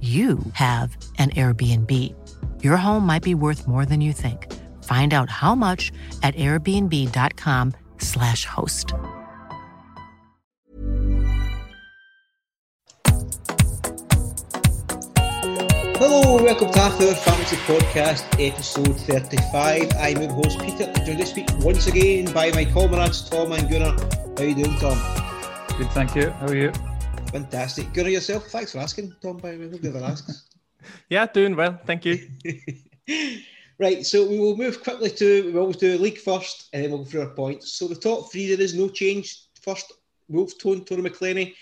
you have an Airbnb. Your home might be worth more than you think. Find out how much at airbnb.com/slash host. Hello, welcome to Half Hour Fantasy Podcast, episode 35. I'm your host Peter, joined this week once again by my comrades Tom and Gunnar. How you doing, Tom? Good, thank you. How are you? Fantastic. Gunnar, yourself? Thanks for asking, Tom, by the way. We'll asks. yeah, doing well, thank you. right, so we will move quickly to, we always do a league first, and then we'll go through our points. So the top three, there is no change. First, Wolf Tone, Tony McClenny,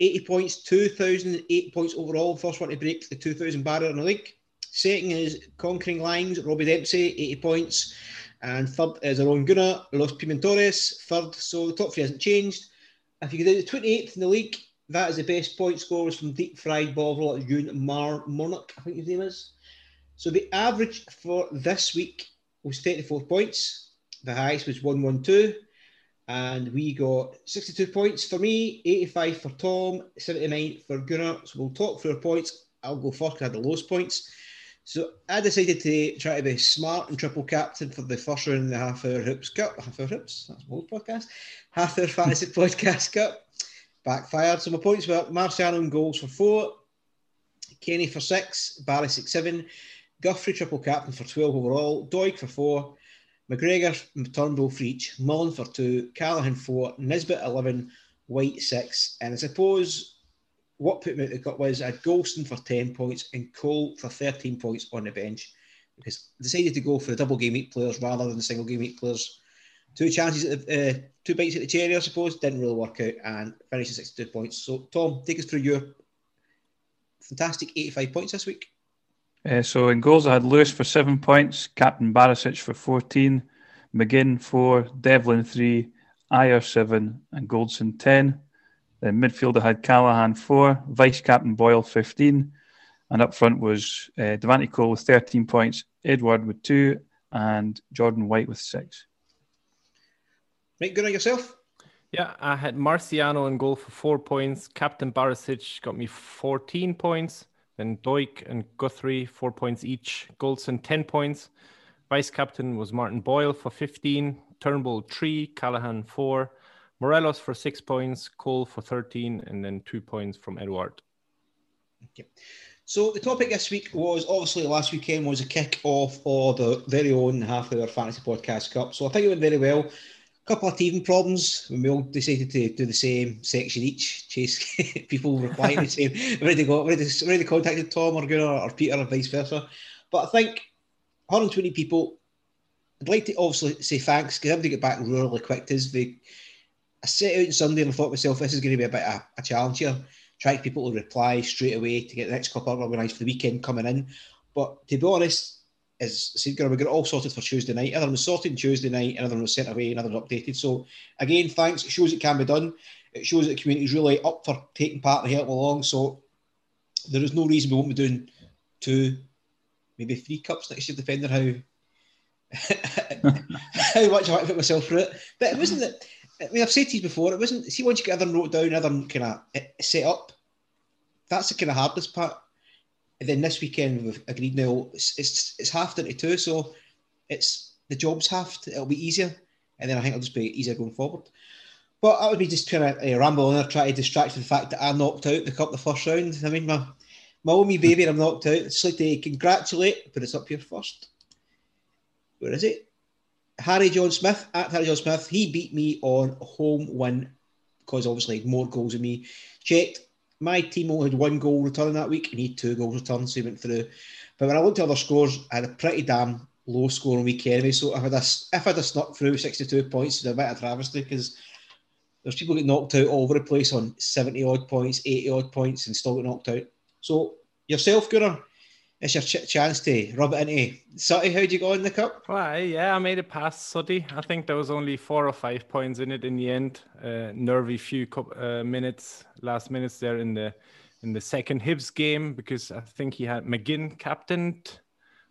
80 points, 2,008 points overall. First one to break the 2,000 barrier in the league. Second is Conquering Lines, Robbie Dempsey, 80 points. And third is our own Gunnar, Los Pimentores, third. So the top three hasn't changed. If you go down to 28th in the league, that is the best point scorers from Deep Fried Bovril at June Mar Monarch, I think his name is. So the average for this week was 34 points. The highest was 112. And we got 62 points for me, 85 for Tom, 79 for Gunnar. So we'll talk through our points. I'll go first I had the lowest points. So I decided to try to be smart and triple captain for the first round of the Half Hour Hoops Cup. Half Hour Hoops, that's my old podcast. Half Hour Fantasy Podcast Cup. Backfired. So my points were Marciano in goals for four, Kenny for six, Barry six seven, Guthrie triple captain for 12 overall, Doig for four, McGregor Turnbull for each, Mullen for two, Callahan four, Nisbet 11, White six. And I suppose what put me at the cut was I had Goldson for 10 points and Cole for 13 points on the bench because I decided to go for the double game week players rather than the single game week players. Two chances uh, two bites at the cherry, I suppose, didn't really work out and finished at 62 points. So, Tom, take us through your fantastic 85 points this week. Uh, so in goals, I had Lewis for seven points, Captain Barisic for 14, McGinn four, Devlin three, Ayer seven, and Goldson 10. Then midfield, I had Callahan four, Vice Captain Boyle 15, and up front was uh, Devante Cole with 13 points, Edward with two, and Jordan White with six. Right, good on yourself. Yeah, I had Marciano in goal for four points. Captain Barisic got me 14 points. Then Doig and Guthrie, four points each. Goldson, 10 points. Vice captain was Martin Boyle for 15. Turnbull, three. Callahan, four. Morelos for six points. Cole for 13. And then two points from Edward. Okay. So the topic this week was obviously last weekend was a kick off of the very own half hour fantasy podcast cup. So I think it went very well couple of teething problems when we all decided to do the same section each, chase people replying the same. Already got already, already contacted Tom or Gunnar or Peter or vice versa. But I think 120 people. I'd like to obviously say thanks because everybody get back really quick. Is the I set out on Sunday and I thought to myself this is going to be a bit of a, a challenge here. Try people to reply straight away to get the next couple organised for the weekend coming in. But to be honest, is said, we got it all sorted for Tuesday night. Another was sorted Tuesday night, another one was sent away, another was updated. So again, thanks. It shows it can be done. It shows that the community is really up for taking part and helping along. So there is no reason we won't be doing two, maybe three cups next year, depending how how much I put myself through it. But it wasn't that. I mean, I've said to you before. It wasn't. See, once you get everything wrote down, everything kind of eh, set up. That's the kind of hardest part and then this weekend we've agreed now it's it's, it's half into two, so it's the job's half. It'll be easier, and then I think it'll just be easier going forward. But I would be just trying to uh, ramble on there, try to distract from the fact that I knocked out the cup the first round. I mean, my my only baby, I'm knocked out. It's like to congratulate, but it's up here first. Where is it? Harry John Smith at Harry John Smith. He beat me on home win because obviously more goals than me. Checked. My team only had one goal return that week, and he had two goals return, so he went through. But when I looked at other scores, I had a pretty damn low scoring week anyway. So if I'd have, if I'd snuck through 62 points, it'd have been a travesty because there's people get knocked out all over the place on 70 odd points, 80 odd points, and still get knocked out. So yourself, Gunnar, it's your ch- chance to rub it into Sutty. How'd you go in the cup? Well, yeah, I made it past Sutty. I think there was only four or five points in it in the end. Uh, nervy few uh, minutes, last minutes there in the in the second Hibs game because I think he had McGinn captained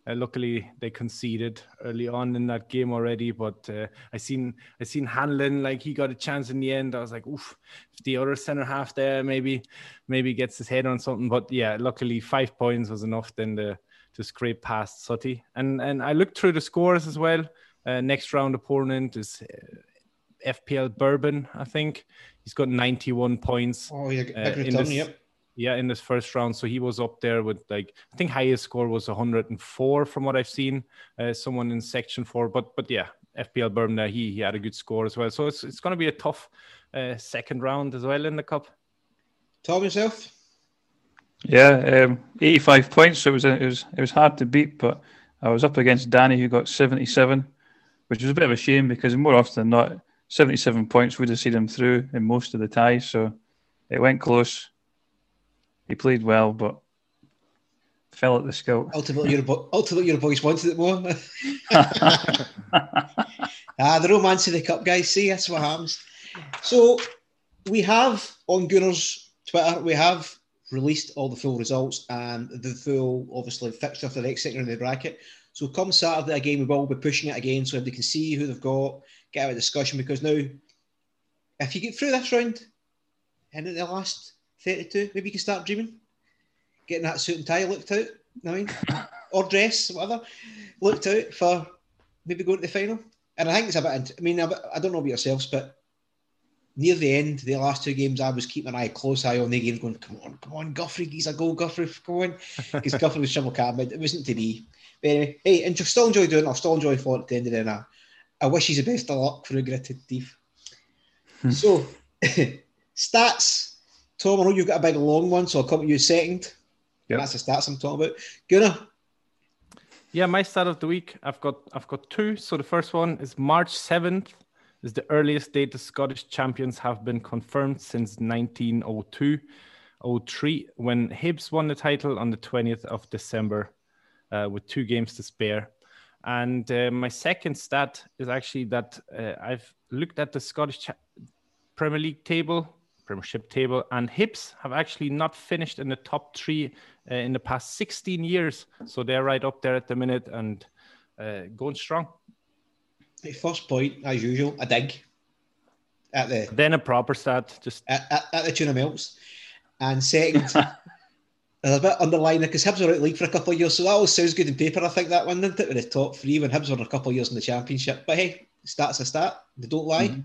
uh, luckily, they conceded early on in that game already, but uh, I seen I seen Hanlon like he got a chance in the end. I was like, oof, if the other center half there maybe maybe gets his head on something. But yeah, luckily five points was enough then to to scrape past Sutty. And and I looked through the scores as well. Uh, next round opponent is uh, FPL Bourbon, I think. He's got 91 points. Oh, yeah, uh, in this, yep yeah, in this first round. So he was up there with like I think highest score was 104 from what I've seen. Uh, someone in section four, but but yeah, FPL Bourbon he he had a good score as well. So it's it's going to be a tough uh, second round as well in the cup. Tom yourself. Yeah, um, 85 points. So it was a, it was it was hard to beat, but I was up against Danny who got 77, which was a bit of a shame because more often than not, 77 points would have seen him through in most of the ties. So it went close. He played well, but fell at the scout. Ultimately, your, bo- ultimately, your boys wanted it more. ah, the romance of the cup, guys. See, that's what happens. So we have on Gunnar's Twitter, we have released all the full results and the full, obviously, fixture for the next sector in the bracket. So come Saturday again, we will be pushing it again so they can see who they've got, get out of discussion. Because now, if you get through this round and in the last 32, maybe you can start dreaming. Getting that suit and tie looked out, I mean, or dress, whatever, looked out for maybe going to the final. And I think it's a bit, I mean, I don't know about yourselves, but near the end, the last two games, I was keeping an eye, close eye on the game, going, come on, come on, Guthrie, he's a goal, Guthrie, come on. Because Guthrie was shovel but it wasn't to be. But anyway, hey, and just still enjoy doing it, I'll still enjoy it at the end of the night. I wish he's the best of luck for a gritted thief. Hmm. so, stats Tom, I know you've got a big long one, so I'll come to you second. Yep. That's the stats I'm talking about. Gunnar. Yeah, my start of the week, I've got I've got two. So the first one is March 7th is the earliest date the Scottish champions have been confirmed since 1902 03 when Hibs won the title on the 20th of December uh, with two games to spare. And uh, my second stat is actually that uh, I've looked at the Scottish cha- Premier League table Premiership table. And Hibs have actually not finished in the top three uh, in the past 16 years. So they're right up there at the minute and uh, going strong. First point, as usual, a dig. At the then a proper stat, just at, at, at the tuna melts, and second, there's a bit underlying because Hibs were out league for a couple of years, so that all sounds good in paper. I think that one didn't it with the top three when Hibs were a couple of years in the championship. But hey, stats a stat; they don't lie. Mm-hmm.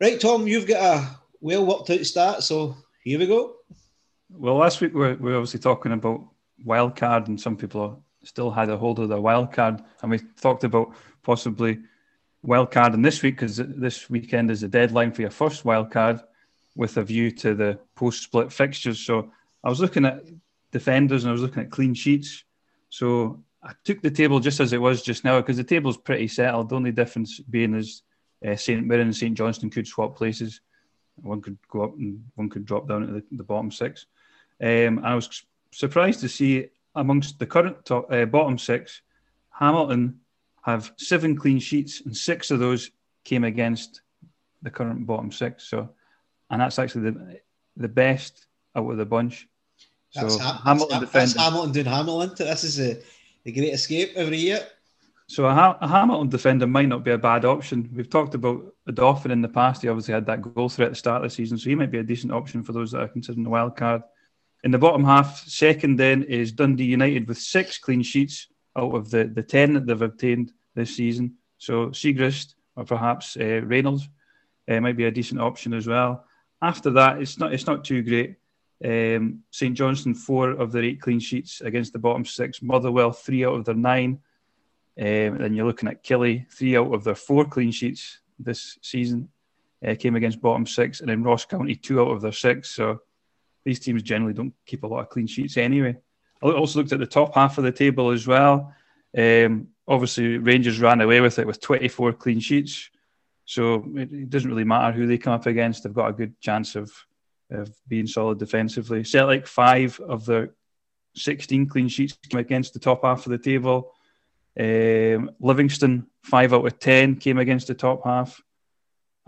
Right, Tom, you've got a well worked out to start. So here we go. Well, last week we we're, we are obviously talking about wild card, and some people still had a hold of the wild card, and we talked about possibly wild card in this week because this weekend is the deadline for your first wild card, with a view to the post split fixtures. So I was looking at defenders and I was looking at clean sheets. So I took the table just as it was just now because the table's pretty settled. The only difference being is uh, St Mirren and St Johnstone could swap places. One could go up and one could drop down to the, the bottom six. Um, I was surprised to see amongst the current top, uh, bottom six, Hamilton have seven clean sheets, and six of those came against the current bottom six. So, and that's actually the the best out of the bunch. So that's, Hamilton that's, that's Hamilton doing Hamilton. This is a, the great escape every year. So a, a, Hamilton defender might not be a bad option. We've talked about Odoffin in the past. He obviously had that goal threat at the start of the season, so he might be a decent option for those that are considering the wild card. In the bottom half, second then is Dundee United with six clean sheets out of the, the ten that they've obtained this season. So Siegrist or perhaps uh, Reynolds uh, might be a decent option as well. After that, it's not it's not too great. Um, St Johnstone, four of their eight clean sheets against the bottom six. Motherwell, three out of their nine. Um, then you're looking at Killie, three out of their four clean sheets this season uh, came against bottom six, and then Ross County, two out of their six. So these teams generally don't keep a lot of clean sheets anyway. I also looked at the top half of the table as well. Um, obviously, Rangers ran away with it with 24 clean sheets. So it, it, doesn't really matter who they come up against. They've got a good chance of, of being solid defensively. Celtic, five of their 16 clean sheets came against the top half of the table. Um, Livingston, five out of 10 came against the top half.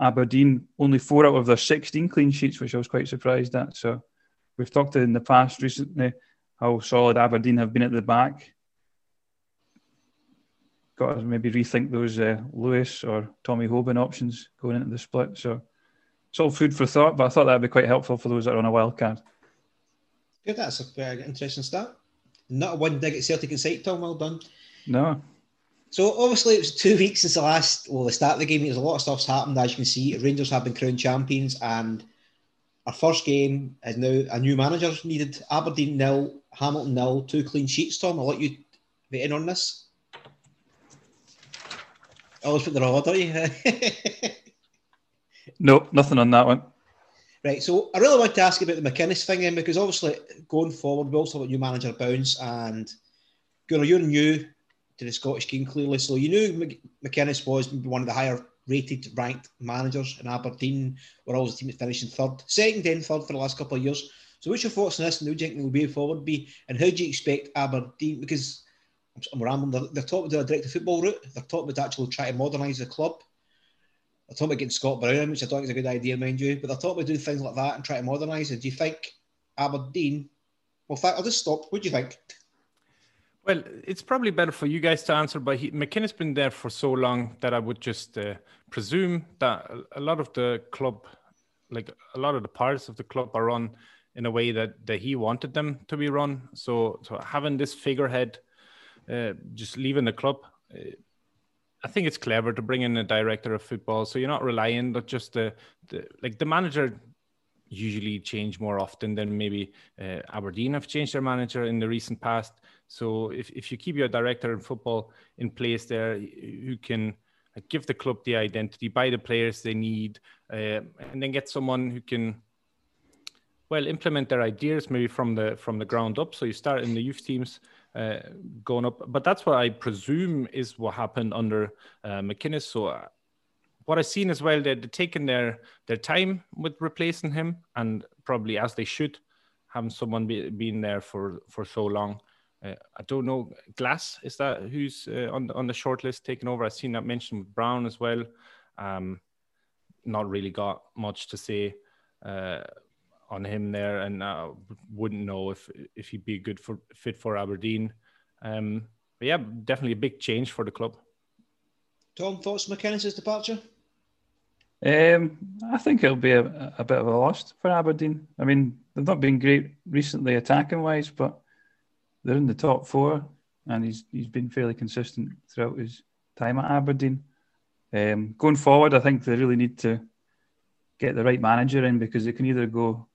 Aberdeen, only four out of their 16 clean sheets, which I was quite surprised at. So we've talked in the past recently how solid Aberdeen have been at the back. Got to maybe rethink those uh, Lewis or Tommy Hoban options going into the split. So it's all food for thought, but I thought that would be quite helpful for those that are on a wild card. Good, that's a very interesting start. Not a one dig at Celtic and sight, Tom. Well done. No. So obviously it was two weeks since the last, well, the start of the game. There's a lot of stuff's happened, as you can see. Rangers have been crowned champions, and our first game is now a new manager needed. Aberdeen nil, Hamilton nil, two clean sheets. Tom, I'll let you get in on this. I always put the wrong order, you? no, nothing on that one. Right, so I really want to ask you about the McInnes thing then, because obviously going forward, we also have a new manager bounce, and Gunnar, you're new to the Scottish game clearly, so you knew McInnes was one of the higher rated, ranked managers in Aberdeen. We're always a team that finished in third, second, then third for the last couple of years. So, what's your thoughts on this? And who do you think will be forward be? And how do you expect Aberdeen? Because I'm rambling. They're, they're talking about a direct football route. They're talking about actually trying to modernise the club. They're talking about getting Scott Brown, which I don't think is a good idea, mind you. But they're talking about doing things like that and trying to modernise it. Do you think Aberdeen? Well, in fact, I'll just stop. What do you think? Well, it's probably better for you guys to answer, but he, McInnes been there for so long that I would just uh, presume that a lot of the club, like a lot of the parts of the club, are run in a way that, that he wanted them to be run. So, so having this figurehead uh, just leaving the club, uh, I think it's clever to bring in a director of football. So you're not relying on just the, the like the manager usually change more often than maybe uh, Aberdeen have changed their manager in the recent past. So if, if you keep your director in football in place there, who can give the club the identity, buy the players they need, uh, and then get someone who can well implement their ideas maybe from the from the ground up. So you start in the youth teams. Uh, going up, but that's what I presume is what happened under uh, McInnes. So uh, what I've seen as well, they're, they're taking their their time with replacing him, and probably as they should, having someone be, being there for for so long. Uh, I don't know. Glass is that who's uh, on the, on the short list taking over? I've seen that mentioned with Brown as well. Um, not really got much to say uh, on him there, and I wouldn't know if if he'd be a good for fit for Aberdeen. Um, but yeah, definitely a big change for the club. Tom, thoughts on McInnes' departure? Um, I think it'll be a, a bit of a loss for Aberdeen. I mean, they've not been great recently attacking wise, but they're in the top four, and he's he's been fairly consistent throughout his time at Aberdeen. Um, going forward, I think they really need to get the right manager in because it can either go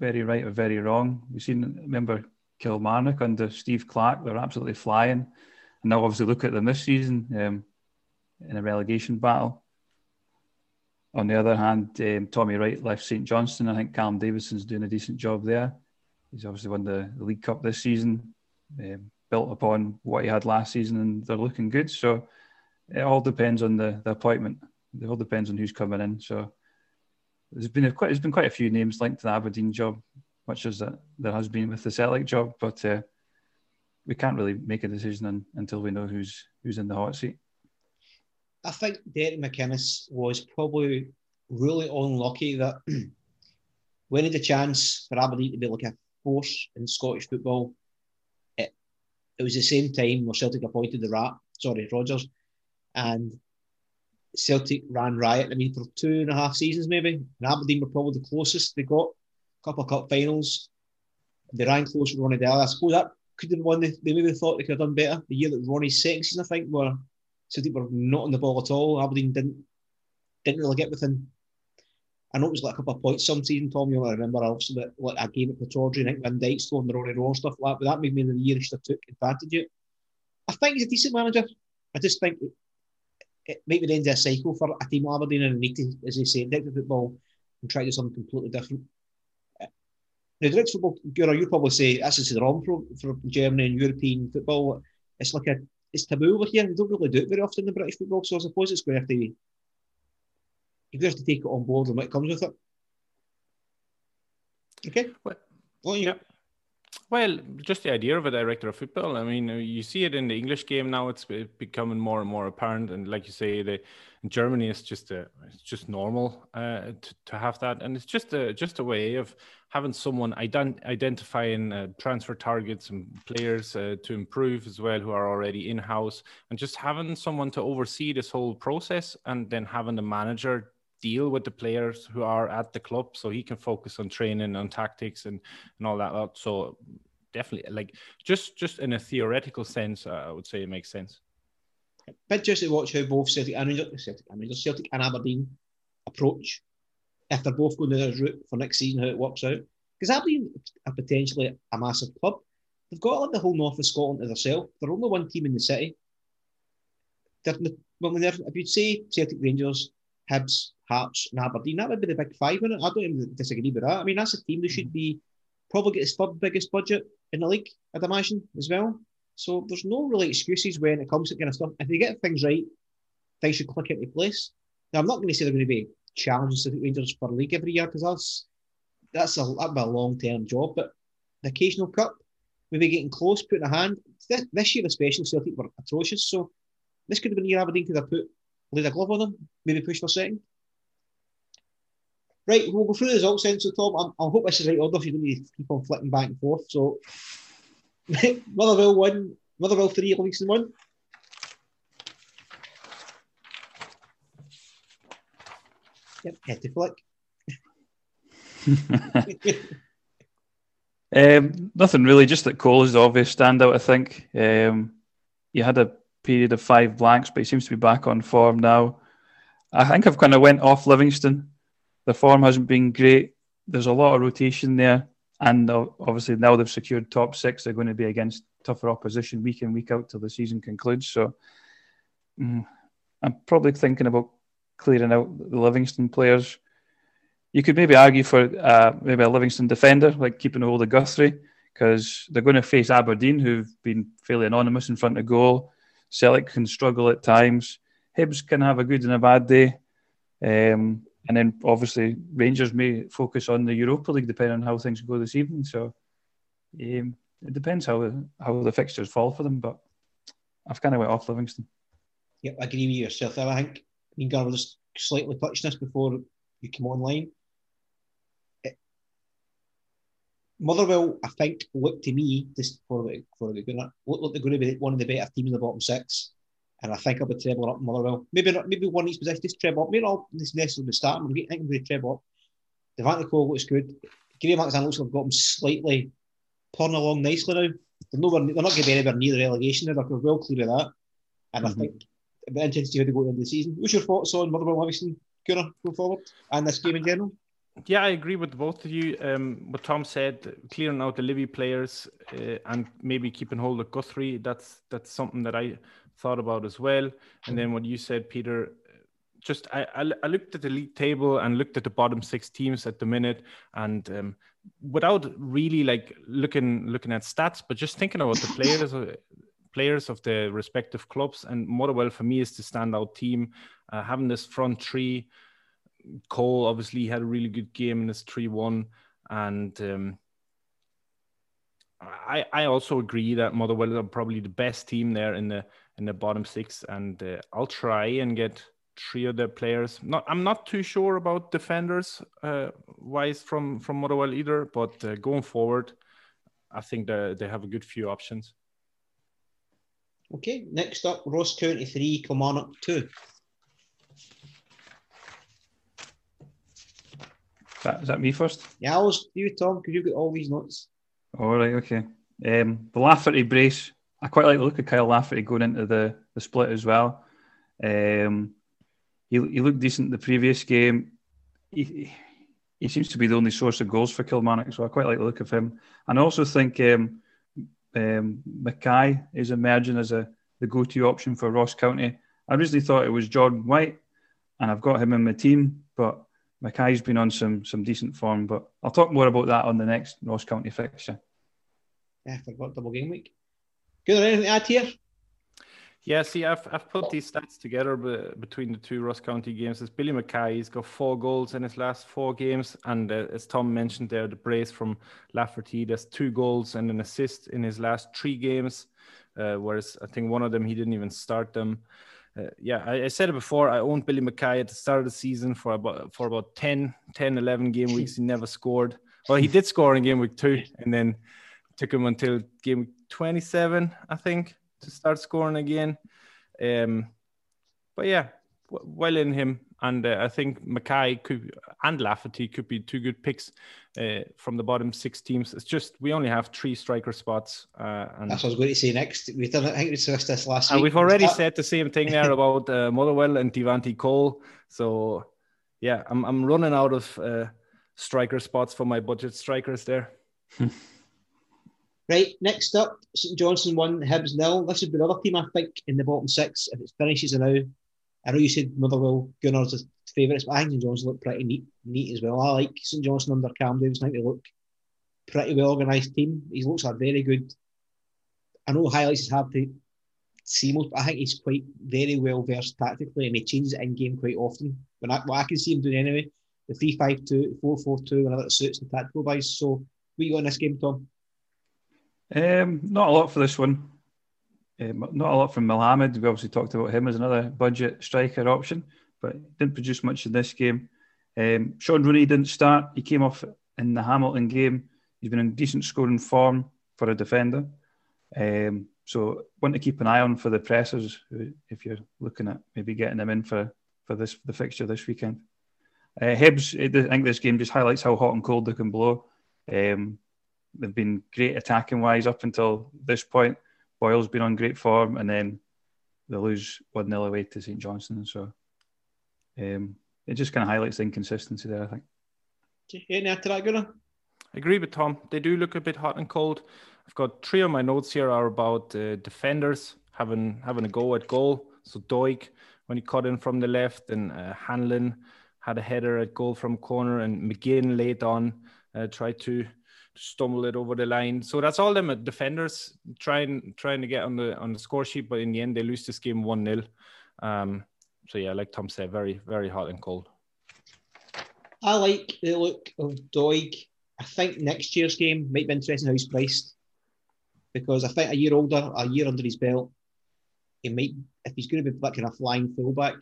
very right or very wrong. We've seen, remember Kilmarnock under Steve Clarke, they're absolutely flying. And now, obviously, look at them this season um, in a relegation battle. On the other hand, um, Tommy Wright left St Johnstone. I think Callum Davidson's doing a decent job there. He's obviously won the, the League Cup this season, um, built upon what he had last season, and they're looking good. So it all depends on the, the appointment. It all depends on who's coming in. So there's been a, quite there's been quite a few names linked to the Aberdeen job, much as that there has been with the Celtic job, but uh, we can't really make a decision on, until we know who's who's in the hot seat. I think Derek McInnes was probably really unlucky that when he had a chance for Aberdeen to be a force in Scottish football, it, it was the same time where Celtic appointed the Rat, sorry, Rodgers, and Celtic ran riot. I mean, for two and a half seasons maybe, and Aberdeen were probably the closest they got. A couple of cup finals. They ran close with Ronny Deila. I suppose that could have won. They, they maybe thought they could have done better. The year that Ronny's second season, I think, were Celtic were not on the ball at all. Aberdeen didn't didn't really get within I know it was like a couple of points some season, Tom. You'll remember also that like a game at Pittodrie, I think Van Dijk scored the Ronnie Rowe stuff like that, but that made me the year he should have took advantage of it. I think he's a decent manager. I just think it, it might be the end of a cycle for a team Aberdeen and need to, as they say, the football and try to do something completely different. Now, direct football, Gura, you probably say that's just the wrong for, for Germany and European football. It's like a it's taboo over here. We don't really do it very often in British football, so I suppose it's going to have to going to have to take it on board and what comes with it. Okay. Well, well yeah. Well, just the idea of a director of football. I mean, you see it in the English game now. It's becoming more and more apparent, and like you say, the in Germany, it's just a, it's just normal uh, to, to have that, and it's just a just a way of having someone ident- identifying uh, transfer targets and players uh, to improve as well who are already in house, and just having someone to oversee this whole process, and then having the manager deal with the players who are at the club so he can focus on training and tactics and, and all that so definitely like just just in a theoretical sense uh, i would say it makes sense but just to watch how both Celtic and Celtic and Celtic and Aberdeen approach if they're both going down this route for next season, how it works out. Because Aberdeen are potentially a massive club. They've got like the whole north of Scotland to themselves. They're only one team in the city. They're, well, if you'd say Celtic Rangers, Hibs, Hearts, and Aberdeen. That would be the big five in it. I don't even disagree with that. I mean, that's a team that should mm-hmm. be probably get its third biggest budget in the league, I'd imagine, as well. So there's no really excuses when it comes to kind of stuff. If they get things right, they should click into place. Now, I'm not going to say they're going to be challenging City Rangers for the league every year because that's that's a, that'd be a long term job. But the occasional cup, maybe getting close, putting a hand. This, this year, especially, Celtic were atrocious. So this could have been a year Aberdeen could have put laid a glove on them, maybe push for second. Right, we'll go through the results then. So, Tom, I hope this is right order if you don't need to keep on flipping back and forth. So, Motherwell won, Motherwell 3, Livingston 1. Yep, head to flick. um, nothing really, just that Cole is the obvious standout, I think. Um, you had a period of five blanks, but he seems to be back on form now. I think I've kind of went off Livingston the form hasn't been great. There's a lot of rotation there, and obviously now they've secured top six, they're going to be against tougher opposition week in week out till the season concludes. So mm, I'm probably thinking about clearing out the Livingston players. You could maybe argue for uh, maybe a Livingston defender, like keeping hold of Guthrie, because they're going to face Aberdeen, who've been fairly anonymous in front of goal. Celtic can struggle at times. Hibs can have a good and a bad day. Um, and then obviously Rangers may focus on the Europa League depending on how things go this evening. So um, it depends how how the fixtures fall for them. But I've kind of went off Livingston. Yep, I agree with you yourself. I think me and Gar just slightly touched this before you came online. Motherwell, I think, look to me just for for the look like they're going to be one of the better teams in the bottom six and I think I'll be treble up Motherwell. Maybe not, maybe one of these positions, just treble up. Maybe not this necessarily be starting. I think we're treble up. Devante Cole looks good. Graham Alexander looks like I've got him slightly pulling along nicely now. They're, nowhere, they're not going to be anywhere near the relegation now. They're well clear of that. And mm-hmm. I think it'll be interesting to see how they go into the season. What's your thoughts on Motherwell Livingston, Cooner, go forward, and this game in general? Yeah, I agree with both of you. Um, what Tom said, clearing out the Livy players uh, and maybe keeping hold of Guthrie. That's that's something that I thought about as well. And then what you said, Peter, just I, I, looked at the league table and looked at the bottom six teams at the minute, and um, without really like looking looking at stats, but just thinking about the players. Uh, players of the respective clubs and Motherwell for me is the standout team uh, having this front three Cole obviously had a really good game in his 3-1 and um, I, I also agree that Motherwell are probably the best team there in the in the bottom six, and uh, I'll try and get three of their players. Not, I'm not too sure about defenders uh, wise from from Motherwell either, but uh, going forward, I think they they have a good few options. Okay, next up, Ross County three, Kilmarnock two. Is that, is that me first? Yeah, I was you, Tom, because you've got all these notes. All right, okay. Um, the Lafferty brace I quite like the look of Kyle Lafferty going into the, the split as well. Um, he, he looked decent the previous game. he, he seems to be the only source of goals for Kilmarnock, so I quite like the look of him. And I also think um, um, Mackay is emerging as a the go-to option for Ross County. I originally thought it was Jordan White, and I've got him in my team, but Mackay's been on some some decent form. But I'll talk more about that on the next Ross County fixture. Yeah, I forgot double game week. Good, anything add here? Yeah, see, I've, I've put these stats together be, between the two Ross County games. It's Billy Mackay. He's got four goals in his last four games. And uh, as Tom mentioned there, the brace from Lafferty, there's two goals and an assist in his last three games. Uh, whereas I think one of them, he didn't even start them. Uh, yeah, I, I, said it before. I owned Billy Mackay at the start of the season for about for about 10, 10 11 game weeks. He never scored. Well, he did score in game week two, and then took him until game 27, I think to start scoring again. Um, but yeah, well in him, and uh, I think Mackay could and Lafferty could be two good picks uh, from the bottom six teams. It's just we only have three striker spots. Uh, and That's what I was going to say next. We've done. I think we discussed this last and week. We've already that... said the same thing there about uh, Motherwell and Devante Cole. So yeah, I'm I'm running out of uh, striker spots for my budget strikers there. Right, next up, St Johnstone won, Hibs nil. This would be another team I think in the bottom six if it finishes now. I know you said Motherwell, Gunners favourites, but I think St Johnstone look pretty neat, neat as well. I like St Johnstone under Cam Davis. I think they look pretty well organised team. He looks a very good. I know highlights is hard to see most, but I think he's quite very well versed tactically, and he changes in game quite often. But I, what I can see him doing anyway, the 3 5 2, 4 4 2, whenever it suits the tactical guys. So, we got in this game, Tom? Um, not a lot for this one. Um, not a lot from Mohamed. We obviously talked about him as another budget striker option, but didn't produce much in this game. Um, Shaun Rooney didn't start. He came off in the Hamilton game. He's been in decent scoring form for a defender. Um, so want to keep an eye on for the pressers if you're looking at maybe getting them in for, for this the fixture this weekend. Uh, I think this game just highlights how hot and cold they can blow. Um, they've been great attacking wise up until this point. Boyle's been on great form, and then they lose 1 0 away to St Johnstone. So um, it just kind of highlights the inconsistency there, I think. Any after that, Gunnar? I agree with Tom. They do look a bit hot and cold. I've got three of my notes here are about uh, defenders having having a go at goal. So Doig, when he cut in from the left, and uh, Hanlon had a header at goal from corner, and McGinn late on uh, tried to stumble it over the line. So that's all them defenders trying trying to get on the on the score sheet, but in the end they lose this game one 0 um, So yeah, like Tom said, very very hot and cold. I like the look of Doig. I think next year's game might be interesting how he's priced because I think a year older, a year under his belt, he might if he's going to be like kind of flying fullback,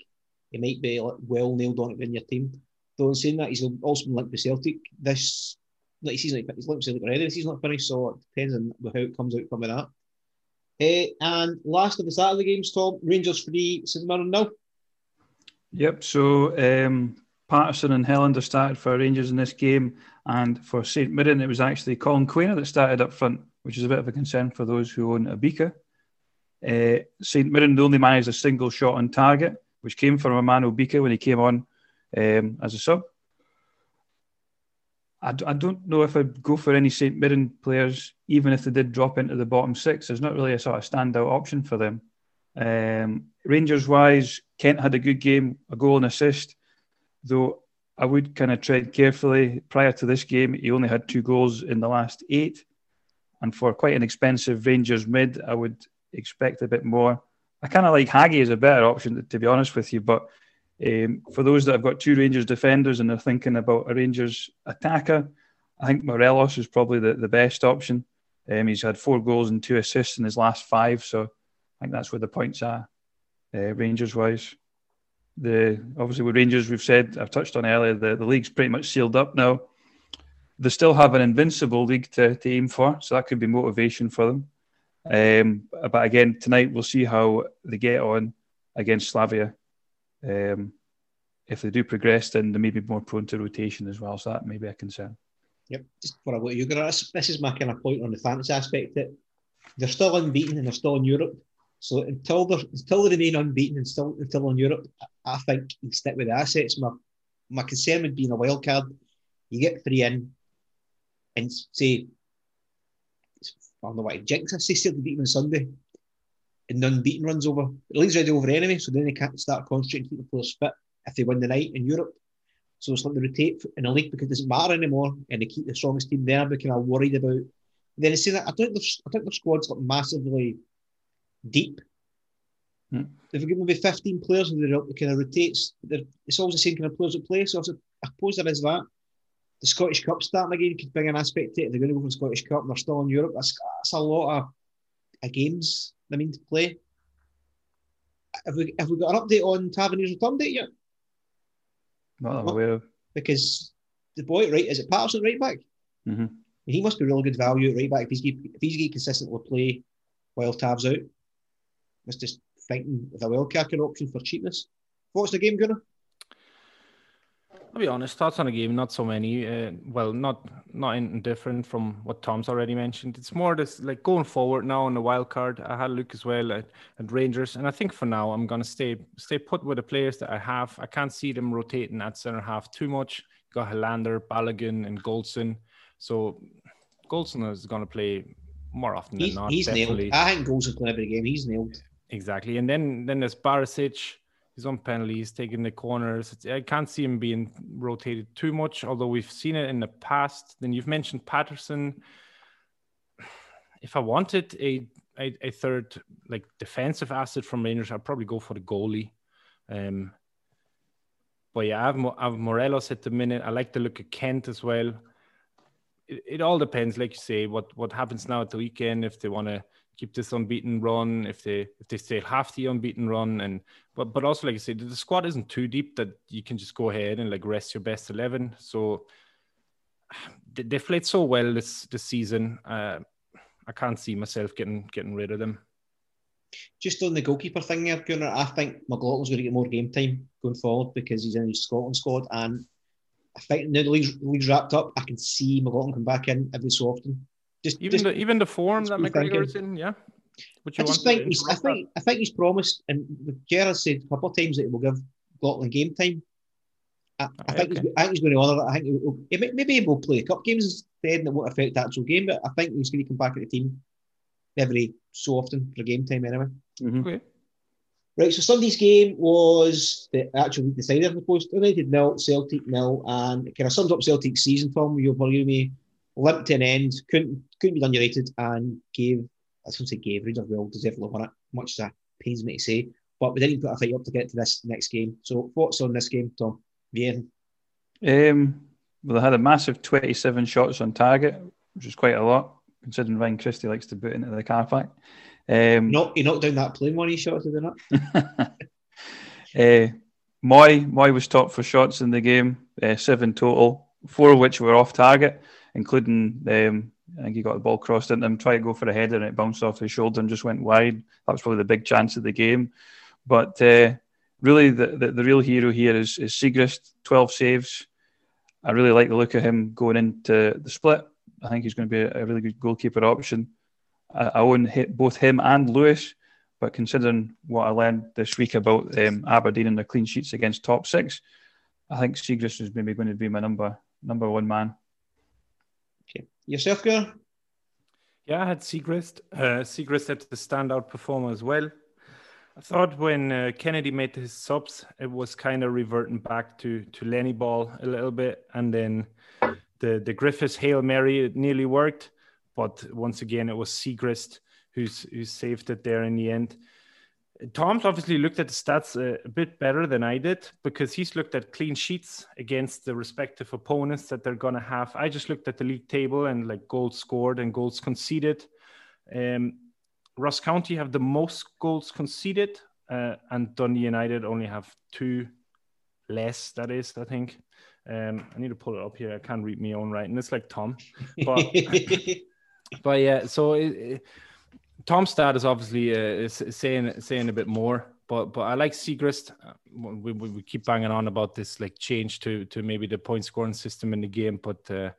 he might be well nailed on it in your team. Though in saying that, he's also been linked to Celtic this like season like he's to Celtic already. The not finished, so it depends on how it comes out from that. Uh, and last of the Saturday games, Tom Rangers three, St Mirren now. Yep. So um, Patterson and Helander started for Rangers in this game, and for St Mirren it was actually Collin Quaner that started up front, which is a bit of a concern for those who own Obika. Uh, St Mirren only managed a single shot on target, which came from Emmanuel Bika when he came on um, as a sub. I, I don't know if I'd go for any St Mirren players, even if they did drop into the bottom six. There's not really a sort of standout option for them. Um, Rangers wise, Kent had a good game, a goal and assist, though I would kind of tread carefully. Prior to this game, he only had two goals in the last eight. And for quite an expensive Rangers mid, I would expect a bit more. I kind of like Hagi as a better option, to be honest with you, but um, for those that have got two Rangers defenders and they're thinking about a Rangers attacker, I think Morelos is probably the, the best option. Um, he's had four goals and two assists in his last five, so I think that's where the points are, uh, Rangers wise. The obviously with Rangers, we've said I've touched on earlier, the, the league's pretty much sealed up now. They still have an invincible league to, to aim for, so that could be motivation for them. Um, but again, tonight we'll see how they get on against Slavia. Um, if they do progress, then they may be more prone to rotation as well. So that may be a concern. Yep. Just for what you got to This is my kind of point on the fantasy aspect that they're still unbeaten and they're still in Europe. So until they until they remain unbeaten and still until in Europe, I think you stick with the assets more. my concern would be in a wild card. You get three in, and say, I don't know what jinx. I say Celtic beat them on Sunday, and none beaten runs over. The league's ready over anyway, so then they can't start concentrating, keep the players fit if they win the night in Europe. So it's like they rotate in a league because it doesn't matter anymore, and they keep the strongest team there. They're kind of worried about. Then they say that I think their, I think their squad's like massively deep. Hmm. They've got maybe 15 players and they're kind of rotates. They're, it's always the same kind of players that play. So I suppose there is that. The Scottish Cup starting again could bring an aspect to it. They're going to go for the Scottish Cup and they're still in Europe. That's, that's a lot of, of games I mean to play. Have we, have we got an update on Tavernier's return date yet? Not I'm aware of. Because the boy, right, is it Patterson right back? Mm-hmm. He must be really good value at right back if he's if he's going consistently play while Tav's out. Must just thinking of a wildcard option for cheapness. What's the game, Gunnar? I'll be honest. Thoughts on the game, not so many. Uh, well, not not different from what Tom's already mentioned. It's more this like going forward now on the wild card. I had a look as well at, at Rangers, and I think for now I'm gonna stay stay put with the players that I have. I can't see them rotating at center half too much. Got Helander, Balogun, and Goldson. So Goldson is gonna play more often he's, than not. He's definitely. nailed. I think Goldson's playing every game. He's nailed. Exactly, and then then there's Barisic He's on penalties, taking the corners. I can't see him being rotated too much, although we've seen it in the past. Then you've mentioned Patterson. If I wanted a, a, a third like defensive asset from Rangers, I'd probably go for the goalie. Um, but yeah, I have, I have Morelos at the minute. I like the look at Kent as well. It, it all depends, like you say, what what happens now at the weekend. If they want to keep this unbeaten run, if they if they still have the unbeaten run, and but but also like I said, the squad isn't too deep that you can just go ahead and like rest your best eleven. So they, they played so well this this season. Uh, I can't see myself getting getting rid of them. Just on the goalkeeper thing there, Gunnar, I think McLaughlin's going to get more game time going forward because he's in his Scotland squad. And I think now the league's, the league's wrapped up, I can see McLaughlin come back in every so often. Just even just, the even the form that McGregor's in, yeah. I just think he's, I think I think he's promised, and Gerrard said a couple of times that he will give Gotland game time. I, I think okay. he's, I think he's going to honour that. I think he'll, he, maybe he will play a cup games instead, and it won't affect the actual game. But I think he's going to come back at the team every so often for game time anyway. Mm-hmm. Okay. Right, so Sunday's game was the actual week decider, I suppose. United nil, Celtic nil, and it kind of sums up Celtic's season, Tom. You'll believe me, limped to an end, couldn't couldn't be done United, and gave I to say gave Rangers well deservedly won it, much as that pains me to say. But we didn't put a fight up to get to this next game. So thoughts on this game, Tom? Yeah. Um, well, they had a massive 27 shots on target, which is quite a lot, considering Ryan Christie likes to boot into the car park. Um, not, he knocked down that plane one he shot, did he not? uh, Moy, Moy was top for shots in the game, uh, seven total, four of which were off target including um, I think he got the ball crossed into him, tried to go for a header and it bounced off his shoulder and just went wide. That was probably the big chance of the game. But uh, really, the, the, the, real hero here is, is Siegrist, 12 saves. I really like the look of him going into the split. I think he's going to be a, really good goalkeeper option. I, I own both him and Lewis, but considering what I learned this week about um, Aberdeen and the clean sheets against top six, I think Siegrist is maybe going to be my number number one man. Yourself, girl? Yeah, I had Siegrist. Uh, Siegrist had the standout performer as well. I thought when uh, Kennedy made his subs, it was kind of reverting back to to Lenny Ball a little bit, and then the the Griffiths hail mary nearly worked, but once again it was Siegrist who's who saved it there in the end. Tom's obviously looked at the stats a, a, bit better than I did because he's looked at clean sheets against the respective opponents that they're going to have. I just looked at the league table and like goals scored and goals conceded. Um, Ross County have the most goals conceded, uh, and Dundee United only have two less. That is, I think. Um, I need to pull it up here. I can't read my own writing. It's like Tom, but but yeah. So. It, it, Tom Stad is obviously uh, is saying saying a bit more, but but I like Siegrist. Uh, we, we, we, keep banging on about this like change to to maybe the point scoring system in the game, but uh,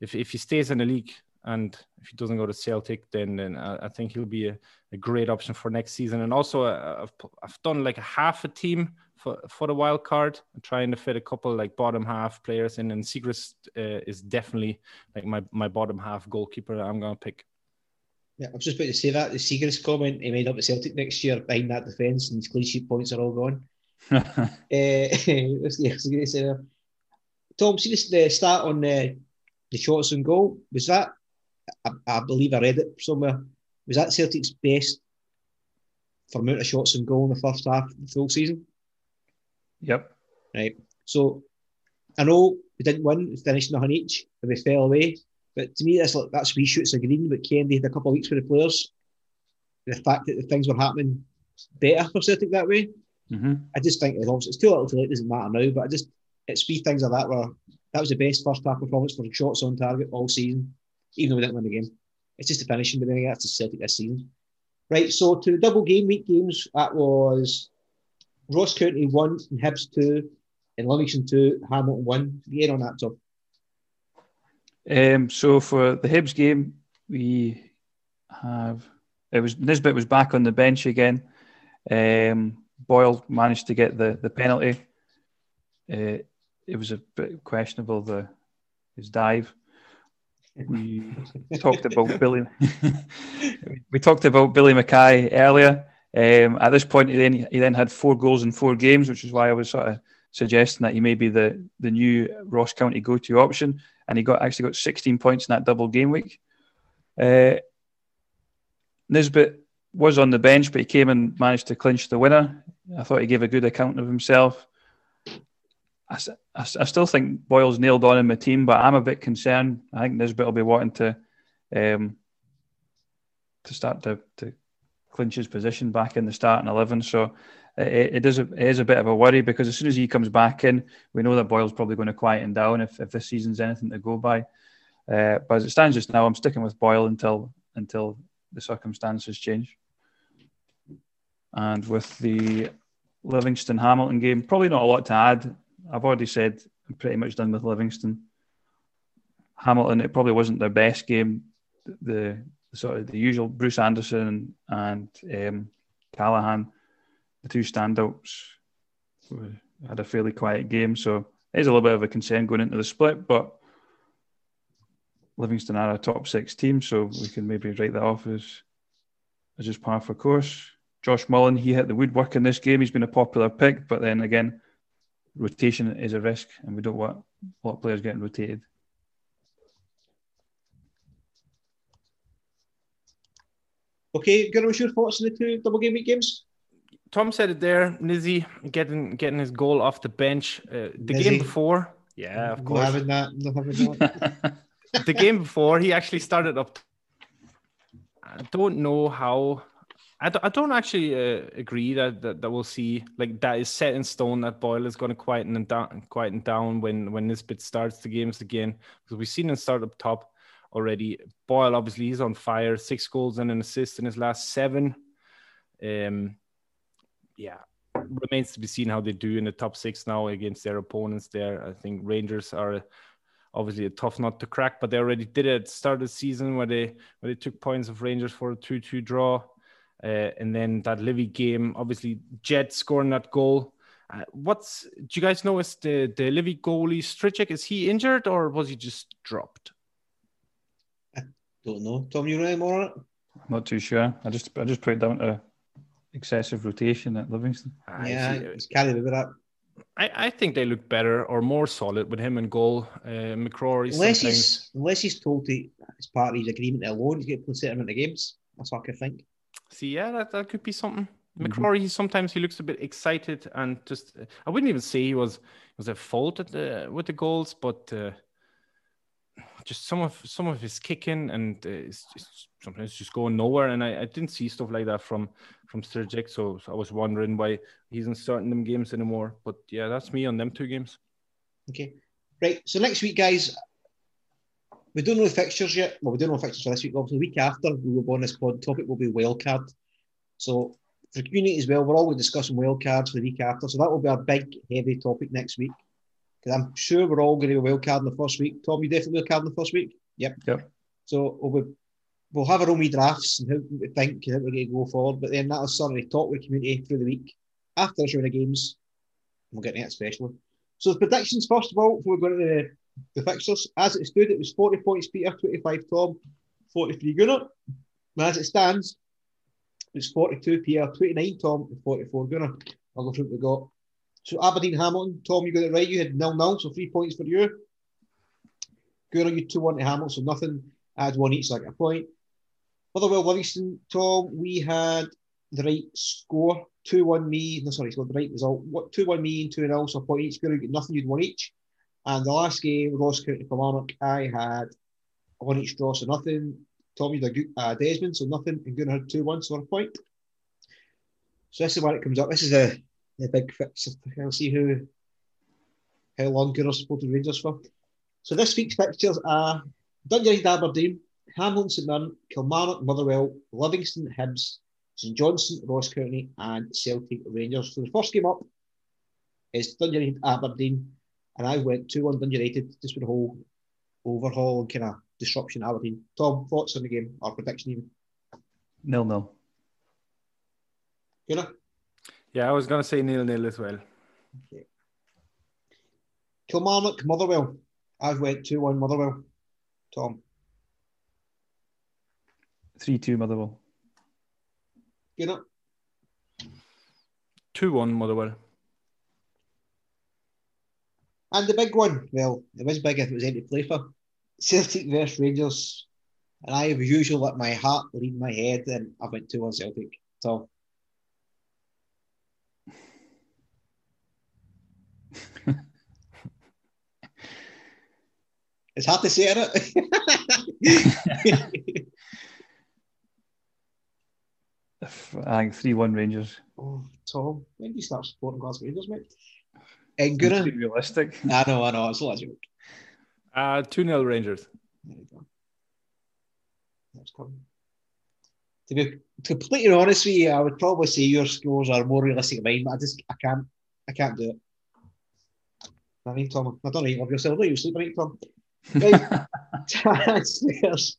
if if he stays in the league And if he doesn't go to Celtic, then, then I, I think he'll be a, a, great option for next season. And also, uh, I've, I've done like a half a team for, for the wild card, trying to fit a couple like bottom half players in. And Siegrist uh, is definitely like my, my bottom half goalkeeper I'm to pick. Yeah, I was just about to say that. The Siegrist comment, he made up at Celtic next year behind that defence, and his clean sheet points are all gone. uh, what's the, was going to say there? Tom, see the start on uh, the shots on goal. Was that, I, I, believe I read it somewhere, was that Celtic's best for amount of shots on goal in the first half of the full season? Yep. Right. So I know we didn't win, we finished nothing each, and we fell away. But to me, that's like that's wee shoots green. But Kennedy had a couple of weeks with the players. The fact that the things were happening better for Celtic that way. Mm-hmm. I just think it's, it's too little too late. It doesn't matter now. But I just it's three things like that where that was the best first half performance for shots on target all season, even though we didn't win the game. It's just the finishing, but then that's the Celtic this season. Right, so to the double game week games, that was Ross County one and Hibs two, and Livingston two, Hamilton one. Get on that top. Um, so for the Hibs game, we have it was Nisbet was back on the bench again. Um, Boyle managed to get the the penalty. Uh, it was a bit questionable the his dive. We talked about Billy. we talked about Billy Mackay earlier. Um, at this point, he then he then had four goals in four games, which is why I was sort of suggesting that he may be the the new Ross County go to option and he got actually got 16 points in that double game week. Uh, Nisbet was on the bench, but he came and managed to clinch the winner. I thought he gave a good account of himself. I, I, I still think Boyle's nailed on in my team, but I'm a bit concerned. I think Nisbet will be wanting to um, to start to, to clinch his position back in the starting 11. So it, it, is a, it is a bit of a worry because as soon as he comes back in, we know that Boyle's probably going to quieten down if, if this season's anything to go by. Uh, but as it stands just now, I'm sticking with Boyle until until the circumstances change. And with the Livingston Hamilton game, probably not a lot to add. I've already said I'm pretty much done with Livingston. Hamilton, it probably wasn't their best game. The, the sort of the usual Bruce Anderson and um, Callaghan the two standouts had a fairly quiet game, so it is a little bit of a concern going into the split. But Livingston are a top six team, so we can maybe write that off as as just par for course. Josh Mullin, he hit the woodwork in this game. He's been a popular pick, but then again, rotation is a risk, and we don't want a lot of players getting rotated. Okay, Gunnar, what's your thoughts on the two double game week games? Tom said it there. Nizzy getting getting his goal off the bench. Uh, the Nizzy. game before, yeah, of course. having that. having that. the game before, he actually started up. I don't know how. I don't, I don't actually uh, agree that, that that we'll see like that is set in stone that Boyle is going to quieten and down, quieten down when when Nisbet starts the games again because we've seen him start up top already. Boyle obviously he's on fire, six goals and an assist in his last seven. Um, yeah, remains to be seen how they do in the top six now against their opponents there. I think Rangers are obviously a tough nut to crack, but they already did it at the start of the season where they where they took points of Rangers for a 2-2 draw. Uh, and then that Livy game, obviously Jet scoring that goal. Uh, what's do you guys know is the the Livy goalie Stryjek? Is he injured or was he just dropped? I don't know. Tom, you know any more? I'm not too sure. I just I just put it down to excessive rotation at Livingston. Yeah, it's carried over that. I, I think they look better or more solid with him in goal. Uh, McCrorie unless he's unless he's told to as part of his agreement alone, he's going to play certain amount of games. That's what I could think. See, yeah, that, that could be something. Mm-hmm. McCrorie, sometimes he looks a bit excited and just. I wouldn't even say he was was at fault at the, with the goals, but uh, just some of some of his kicking and uh, it's, it's sometimes just going nowhere. And I, I didn't see stuff like that from from Stryjek, so, so I was wondering why he's isn't starting them games anymore. But yeah, that's me on them two games. Okay, right. So next week, guys, we don't know the fixtures yet. Well, we don't know the fixtures for this week. Obviously, the week after we will go on this pod topic will be wildcard. So for community as well, we're always discussing wildcards for the week after. So that will be a big, heavy topic next week. Because I'm sure we're all going to be wildcard in the first week. Tom, you definitely wildcard in the first week? Yep. Yep. So we'll, be, we'll have our own wee drafts and how we think how we're going to go forward. But then that'll of talk with the community through the week after the round of games. We'll get to that especially. So the predictions first of all before we go into the, the fixtures. As it stood, it was 40 points Peter, 25 Tom, 43 Gunnar. And as it stands, it's 42 Peter, 29 Tom, and 44 Gunnar. I'll go through what we got. So Aberdeen Hamilton, Tom, you got it right. You had nil nil, so three points for you. Gunnar, you 2 1 to Hamilton, so nothing. Add one each, like a point. Motherwell Livingston, Tom, we had the right score. 2 1 me, no, sorry, so the right result. What 2 1 me and 2 0, so a point each. Gunnar, you nothing, you'd one each. And the last game, Ross County Kilmarnock, I had one each draw, so nothing. Tommy the uh, Desmond, so nothing, and Gunnar had 2 1, so a point. So this is when it comes up. This is a, a big fix. I'll see who how long Gunnar's supported Rangers for. So this week's fixtures are Dundee Aberdeen, Hamilton St Mirren, Kilmarnock Motherwell, Livingston Hibs, St Johnstone Ross County, and Celtic Rangers. So the first game up is Dundee Aberdeen, and I went 2 1 Dundee United just with a whole overhaul and kind of disruption Aberdeen. Tom, thoughts on the game or prediction even? Nil nil. Gunnar? Yeah, I was going to say nil nil as well. Okay. Kilmarnock Motherwell. I've went 2 1 Motherwell. Tom? 3 2 Motherwell. Gunnar? 2 1 Motherwell. And the big one, well, it was big if it was any play for. Celtic versus Rangers. And I, as usual, let my heart lead my head, and I went 2 1 Celtic. So. It's hard to say, isn't it? I think 3 1 Rangers. oh, Tom, when do you start supporting Glasgow Rangers, mate? And Gunnar? Be realistic. I know, I know, it's a lot of joke. Uh, 2 0 Rangers. There you go. That's coming. To be completely honest with you, I would probably say your scores are more realistic than mine, but I just I can't I can't do it. I mean, Tom, I don't know you love yourself, do you sleep right, Tom? Right. Transfers.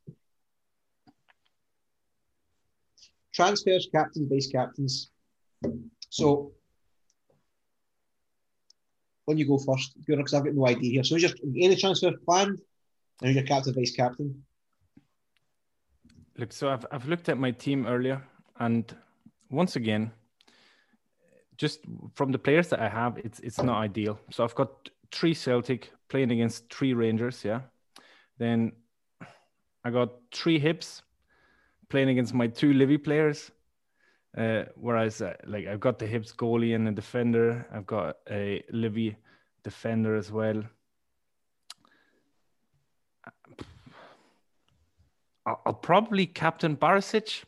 Transfers, captains, base captains. So when you go first, because I've got no idea here. So is your any transfer planned? And who's your captain, vice captain? Look, so I've, I've looked at my team earlier, and once again, just from the players that I have, it's it's not ideal. So I've got three Celtic playing against three Rangers, yeah. Then I got three Hibs playing against my two Livy players. Uh, whereas, uh, like, I've got the Hibs goalie and a defender. I've got a Livy defender as well. I'll, I'll probably captain Barisic.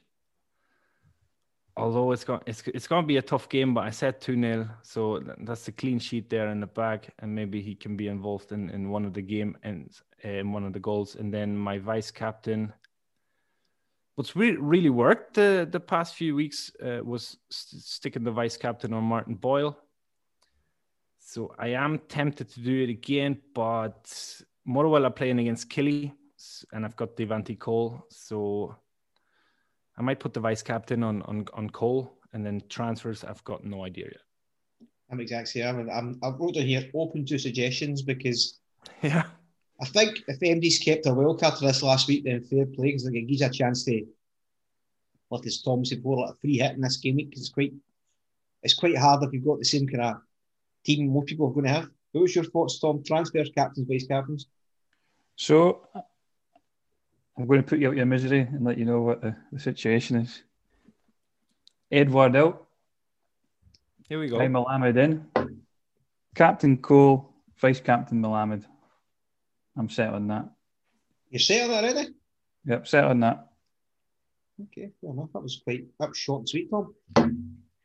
Although it's going it's it's going to be a tough game, but I said two 0 so that's a clean sheet there in the bag, and maybe he can be involved in, in one of the game and in one of the goals. And then my vice captain, what's re- really worked the the past few weeks uh, was st- sticking the vice captain on Martin Boyle. So I am tempted to do it again, but Motherwell are playing against Killie, and I've got Devante Cole, so I might put the vice captain on on on Cole, and then transfers. I've got no idea yet. I'm exactly. I'm, I'm. I wrote down here open to suggestions because Yeah, I think if MD's kept a wild card to this last week, then fair play because it gives you a chance to, like as Tom said before, like a free hit in this game week because it's quite, it's quite hard if you've got the same kind of team most people are going to have. What was your thoughts, Tom? Transfers, captains, vice captains. So I'm going to put you out your misery and let you know what the, the situation is. Edward out, here we go. Guy Melamed in. Captain Cole, Vice Captain Melamed. I'm set on that. You set on that already? Yep, set on that. Okay, fair enough. That was quite that was short and sweet, Tom.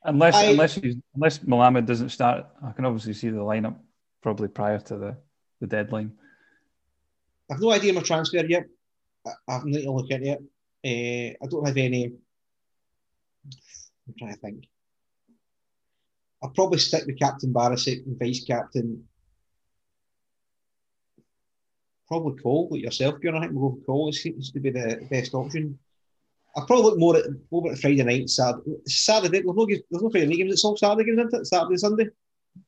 Unless I- unless he's, unless Melamed doesn't start, I can obviously see the lineup probably prior to the, the deadline. I've no idea my transfer yet. I I haven't need to look into it. Uh, I don't have any. I'm trying to think. I'll probably stick with Captain Barisic and Vice Captain. probably Cole, like yourself, Bjorn. I think we'll go with Cole. It seems to be the best option. I'll probably look more at over at Friday night, Saturday. Saturday, there's no, there's no Friday night games. It's all Saturday games, isn't it? Saturday, Sunday.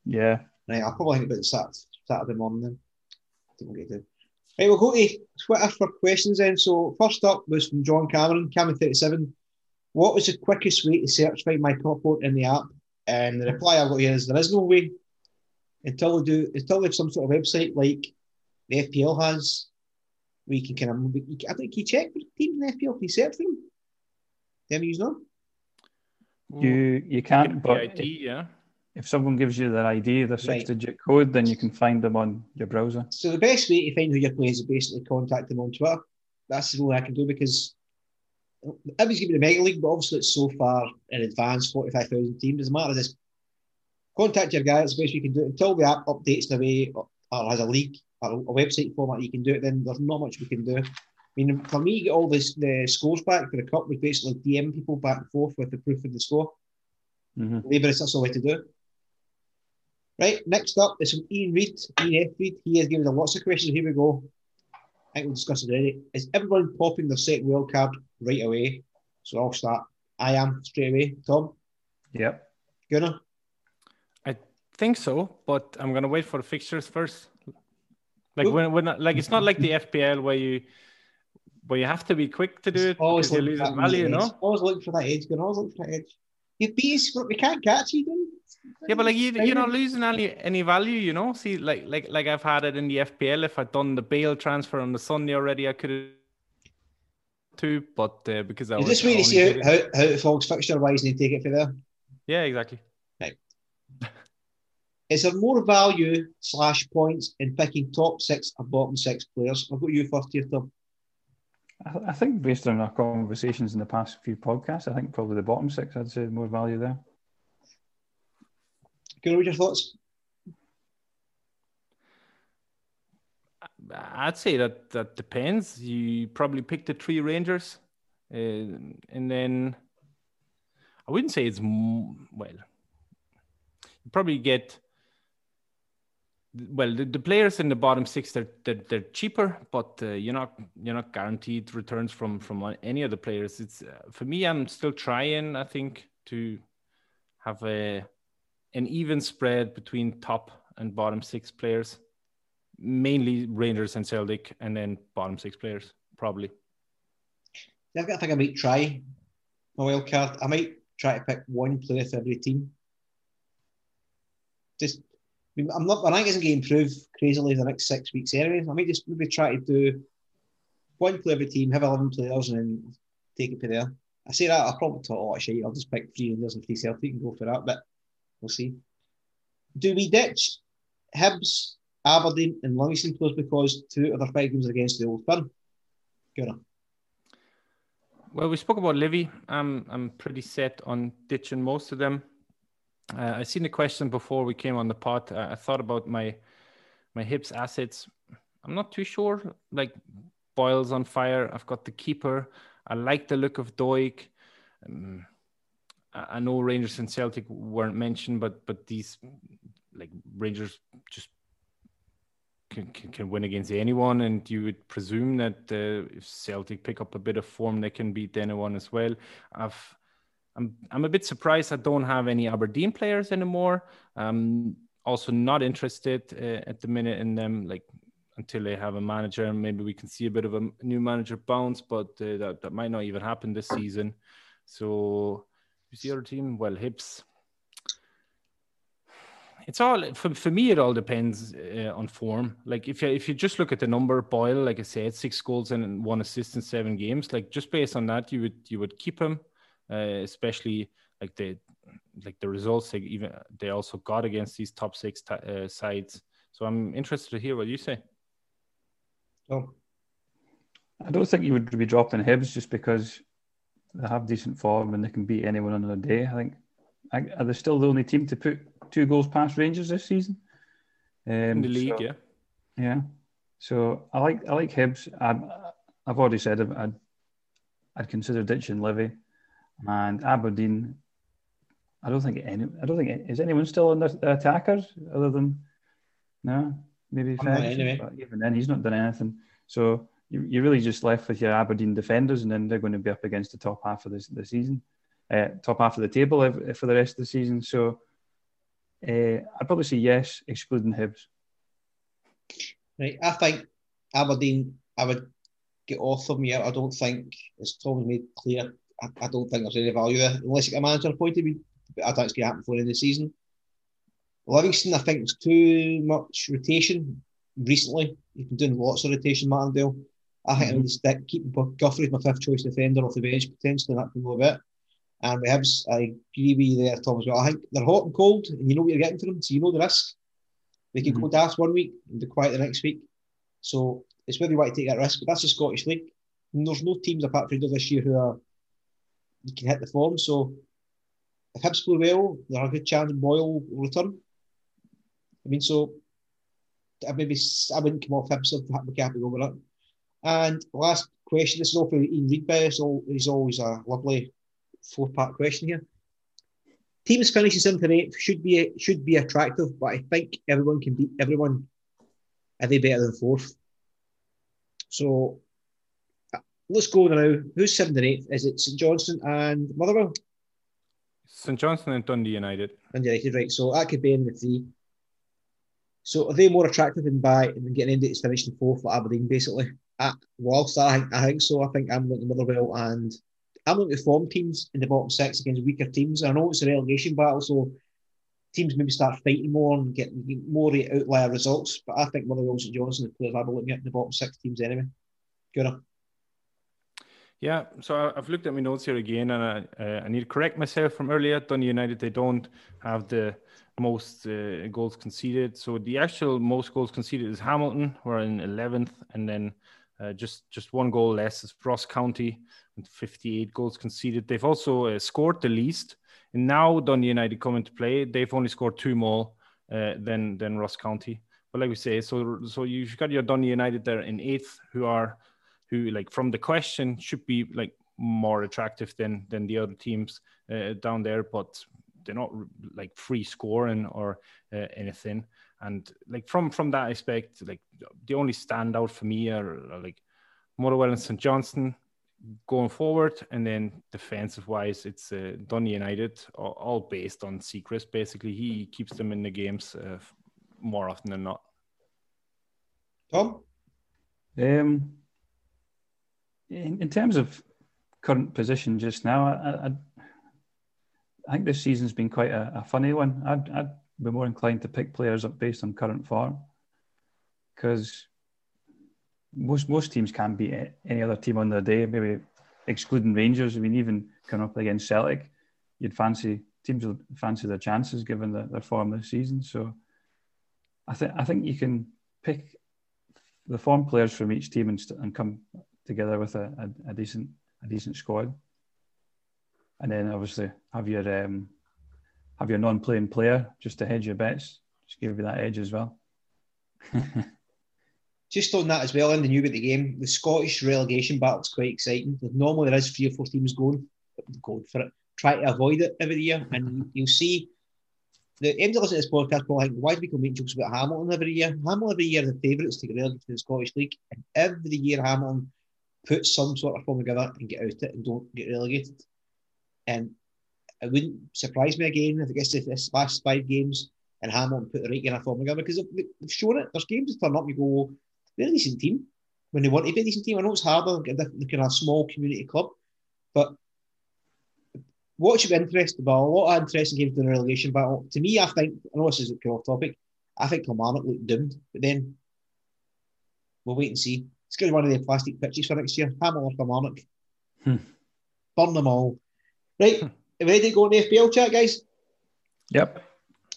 Yeah. Right, I'll probably think about Saturday, Saturday morning then. I think we'll get to. Right, we'll go to Twitter for questions then. So first up was from John Cameron, Cameron37. What was the quickest way to search find my top in the app? And the reply I've got here is there is no way until they do until they have some sort of website like the FPL has, where you can kind of I think you check for teams in the FPL, can you search for them? Them use know? You you can't, but ID, yeah. If someone gives you their ID, their six digit code, then you can find them on your browser. So the best way to find who you're playing is basically contact them on Twitter. That's the only I can do because everybody's giving the Mega League, but obviously it's so far in advance, 45,000 teams. Doesn't matter. Just contact your guy. That's the best you can do it. Until the app updates in a way or has a leak or a website format you can do it, then there's not much we can do. I mean, for me, get all this, the scores back for the cup was basically DM people back and forth with the proof of the score. Mm-hmm. Maybe that's the way to do it. Right, next up is from Ian Reid, Ian F. Reid. He has given us lots of questions. Here we go. I think we'll discuss it already. Is everyone popping their second wild card right away? So I'll start. I am straight away. Tom? Yep. Gunnar? I think so, but I'm gonna wait for the fixtures first. Like when, when like it's not like the FPL where you where you have to be quick to do it always because you're losing value, you know. Always looking for that edge. Gunnar. Always looking for that edge. You beat we can't catch you. Dude. Yeah, but like you, you're not losing any any value, you know. See, like like like I've had it in the FPL. If I'd done the Bale transfer on the Sunday already, I could have too. But uh, because I you was just wait to see how, how, how it falls fixture wise, and you take it for there. Yeah, exactly. Right. Is there more value slash points in picking top six or bottom six players? I've got you first here, Tom. I, I think based on our conversations in the past few podcasts, I think probably the bottom six. I'd say more value there. Can read your thoughts? I'd say that that depends. You probably pick the three Rangers, uh, and then I wouldn't say it's well. You probably get well the, the players in the bottom six. They're they're, they're cheaper, but uh, you're not you're not guaranteed returns from from any of the players. It's uh, for me. I'm still trying. I think to have a an even spread between top and bottom six players, mainly Rangers and Celtic, and then bottom six players, probably. Yeah, I think I might try my wild card. I might try to pick one player for every team. Just, I mean, I'm not. I think it's going to improve crazily in the next six weeks anyway. I might just maybe try to do one player every team, have eleven players, and then take it to there. I say that I'll probably talk a lot of oh, shit. I'll just pick three Rangers and three Celtic and go for that. But We'll see. Do we ditch Hibs, Aberdeen, and Livingston players because two of their five games are against the old firm? Gunnar. Well, we spoke about Livy. I'm I'm pretty set on ditching most of them. Uh, I seen the question before we came on the pod. Uh, I thought about my my Hibs assets. I'm not too sure. Like Boyle's on fire. I've got the keeper. I like the look of Doig. Um, I know Rangers and Celtic weren't mentioned, but but these like Rangers just can, can, can win against anyone, and you would presume that uh, if Celtic pick up a bit of form, they can beat anyone as well. I've I'm I'm a bit surprised I don't have any Aberdeen players anymore. Um, also not interested uh, at the minute in them, like until they have a manager, maybe we can see a bit of a new manager bounce, but uh, that that might not even happen this season. So Who's the other team? Well, Hibs. It's all for, for me. It all depends uh, on form. Like if you if you just look at the number, Boyle, like I said, six goals and one assist in seven games. Like just based on that, you would you would keep him, uh, especially like the like the results they even they also got against these top six t- uh, sides. So I'm interested to hear what you say. Oh, I don't think you would be dropping Hibs just because they have decent form and they can beat anyone on a day. I think are they still the only team to put two goals past Rangers this season um, in the league? So, yeah, yeah. So I like I like Hibs. i have already said I'd I'd consider ditching Livy and Aberdeen. I don't think any. I don't think is anyone still on the, the attackers other than no. maybe Ferguson, anyway. but even then he's not done anything. So you, you're really just left with your Aberdeen defenders, and then they're going to be up against the top half of the, the season, uh, top half of the table for the rest of the season. So uh, I'd probably say yes, excluding Hibs. Right, I think Aberdeen. I would get off them here. I don't think, as Tom made clear, I, I, don't think there's any value there unless you get a manager appointed. I think it's going to happen before the end of the season. Livingston, I think there's too much rotation recently. You've been doing lots of rotation, Martindale. I think mm-hmm. I would stick, keep Guthrie as my fifth choice defender off the bench potentially, that can go a bit. And we have, I agree with you there, Tom, as well. I think they're hot and cold, and you know what you're getting for them, so you know the risk. They can mm-hmm. go daft one week and be quiet the next week. So it's whether you want to take that risk, but that's the Scottish League. And there's no teams apart from this year who are you can hit the form. So if Hibs play well, there's a good chance Boyle will return. I mean, so I maybe I wouldn't come off Hibs if we happy over that. And last question, this is all for Ian Reedby, so he's always a lovely four part question here. Teams finishing seventh and eighth should be should be attractive, but I think everyone can beat everyone. Are they better than fourth? So uh, let's go now. Who's seventh and eighth? Is it St Johnstone and Motherwell? St Johnstone and Dundee United. Dundee United, right. So that could be in the three. So are they more attractive than by than getting into its finishing fourth for Aberdeen, basically? At, whilst I think, I think so. I think I'm looking at Motherwell and I'm looking at form teams in the bottom six against weaker teams. I know it's a relegation battle, so teams maybe start fighting more and getting more outlier results. But I think Motherwell and St Johnstone the players I'll be looking at in the bottom six teams anyway. Good. Yeah, so I've looked at my notes here again, and I, uh, I need to correct myself from earlier. Dundee United they don't have the most uh, goals conceded. So the actual most goals conceded is Hamilton, who are in 11th, and then uh, just just one goal less is Ross County with 58 goals conceded. They've also uh, scored the least, and now Dundee United come into play. They've only scored two more uh, than than Ross County. But like we say, so so you've got your Dundee United there in eighth, who are who like from the question should be like more attractive than than the other teams uh, down there, but they're not like free scoring or uh, anything. And like from from that aspect, like the only standout for me are, are like Motherwell and St Johnstone going forward, and then defensive wise, it's uh, Dundee United, all, all, based on Siegrist. Basically, he keeps them in the games uh, more often than not. Tom, um, in, in terms of current position just now, I, I, I think this season's been quite a, a funny one. I'd, I'd, be more inclined to pick players up based on current form because most most teams can't beat any other team on their day. Maybe excluding Rangers. I mean, even coming up against Celtic, you'd fancy teams would fancy their chances given the, their form this season. So, I think I think you can pick the form players from each team and, st- and come together with a, a, a, decent a decent squad, and then obviously have your um, have your non-playing player just to hedge your bets, just give you that edge as well. just on that as well, in the new about the game, the Scottish relegation battle is quite exciting. Normally there is three or four teams going going for it, try to avoid it every year, and you'll see the end of listening to this podcast, like, why do people make jokes about Hamilton every year? Hamilton every year the favourites to get relegated to the Scottish League, and every year Hamilton put some sort of form together and get out of it and don't get relegated. And it wouldn't surprise me again if it gets to this last five games and Hamilton put the right kind of form together because they've shown it. There's games that turn up and you go, they're a decent team when they want to be a decent team. I know it's harder, the kind of small community club, but what should be interesting about a lot of interesting games in the relegation battle. To me, I think, I know this is a off topic, I think Kilmarnock looked doomed, but then we'll wait and see. It's going to be one of the plastic pitches for next year. Hammer or Kilmarnock. Hmm. Burn them all. Right, ready to go on the FPL chat, guys? Yep.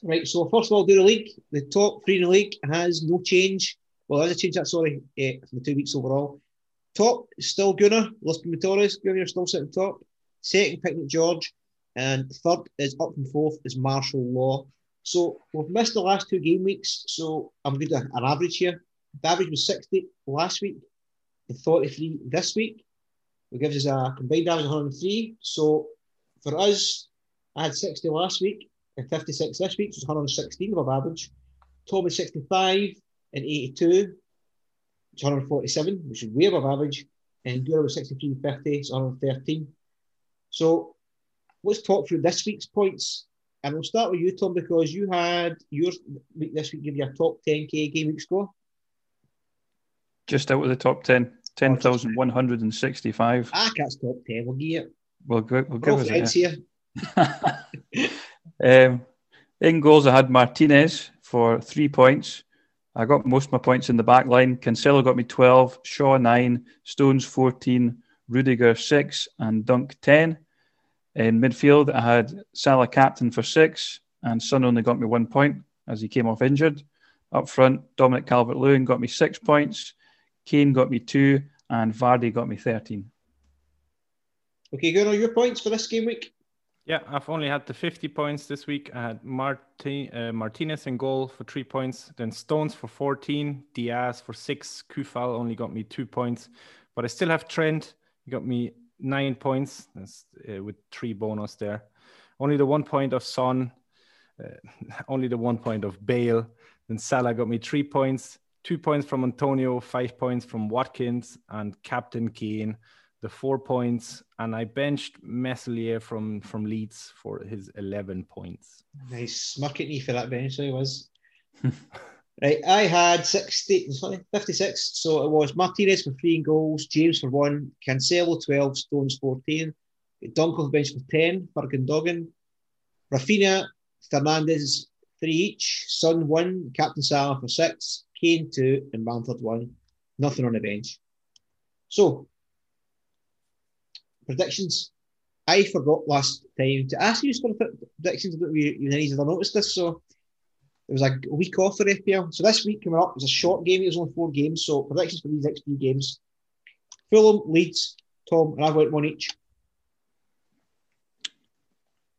Right, so first of all, do the league. The top three in the league has no change. Well, there's a change that, sorry, uh, from the two weeks overall. Top still Gunnar, Lisbon Torres. Gunnar still sitting top. Second, Picnic George. And third is up and fourth is Martial Law. So we've missed the last two game weeks. So I'm going to an average here. The average was 60 last week and 43 this week. It gives us a combined average of 103. So for us, I had 60 last week and 56 this week, so it's 116 above average. Tom is 65 and 82, it's 147, which is way above average. And Gura was 63.50, it's 113. So let's talk through this week's points. And we'll start with you, Tom, because you had your week this week give you a top 10k game week score. Just out of the top 10, 10,165. Ah, that's top 10. We'll give it. We'll, we'll We're give us friends it. here. um, in goals, I had Martinez for three points. I got most of my points in the back line. Cancelo got me 12, Shaw 9, Stones 14, Rudiger 6, and Dunk 10. In midfield, I had Salah captain for 6, and Son only got me one point as he came off injured. Up front, Dominic Calvert Lewin got me 6 points, Kane got me 2, and Vardy got me 13. Okay, Gunnar, your points for this game week? Yeah, I've only had the 50 points this week. I had Marti- uh, Martinez in goal for three points, then Stones for 14, Dias for six, Coufal only got me two points, but I still have Trent. He got me nine points That's, uh, with three bonus there. Only the one point of Son, uh, only the one point of Bale. Then Salah got me three points, two points from Antonio, five points from Watkins, and Captain Kane the four points, and I benched Meslier from from Leeds for his eleven points. Nice, smirking me for that bench, he was. right, I had 60, sorry, 56. So it was Martinez for three goals, James for one, Cancelo 12, Stones 14, Dunk off the bench for 10, Fergan Doggin, Raphinha, Fernandes three each, Son one, Captain Salah for six, Kane two, and Bamford one. Nothing on the bench. So, predictions. I forgot last time to ask you some predictions about you. You need to noticed this. So it was a week off for FPL. So this week coming up was a short game. It was only four games. So predictions for these next few games: Fulham, Leeds, Tom, and I've went one each.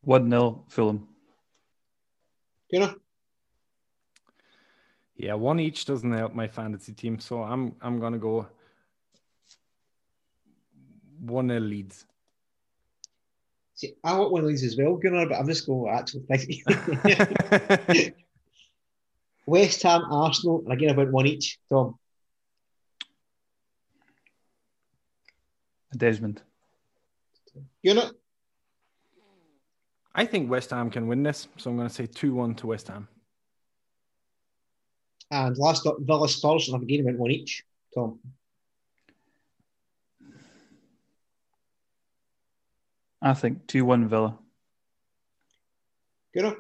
One 0 Fulham. Gunnar? Yeah, one each doesn't help my fantasy team, so I'm I'm gonna go one nil Leeds. See, I want one of these as well, Gunnar, but I'm just going with actual thing. West Ham, Arsenal, and again about one each. Tom, Desmond. You Gunnar, I think West Ham can win this, so I'm gonna say two one to West Ham. and last up, Villa Spurs, and I've again about one each. Tom, I think 2 1 Villa. Gunnar,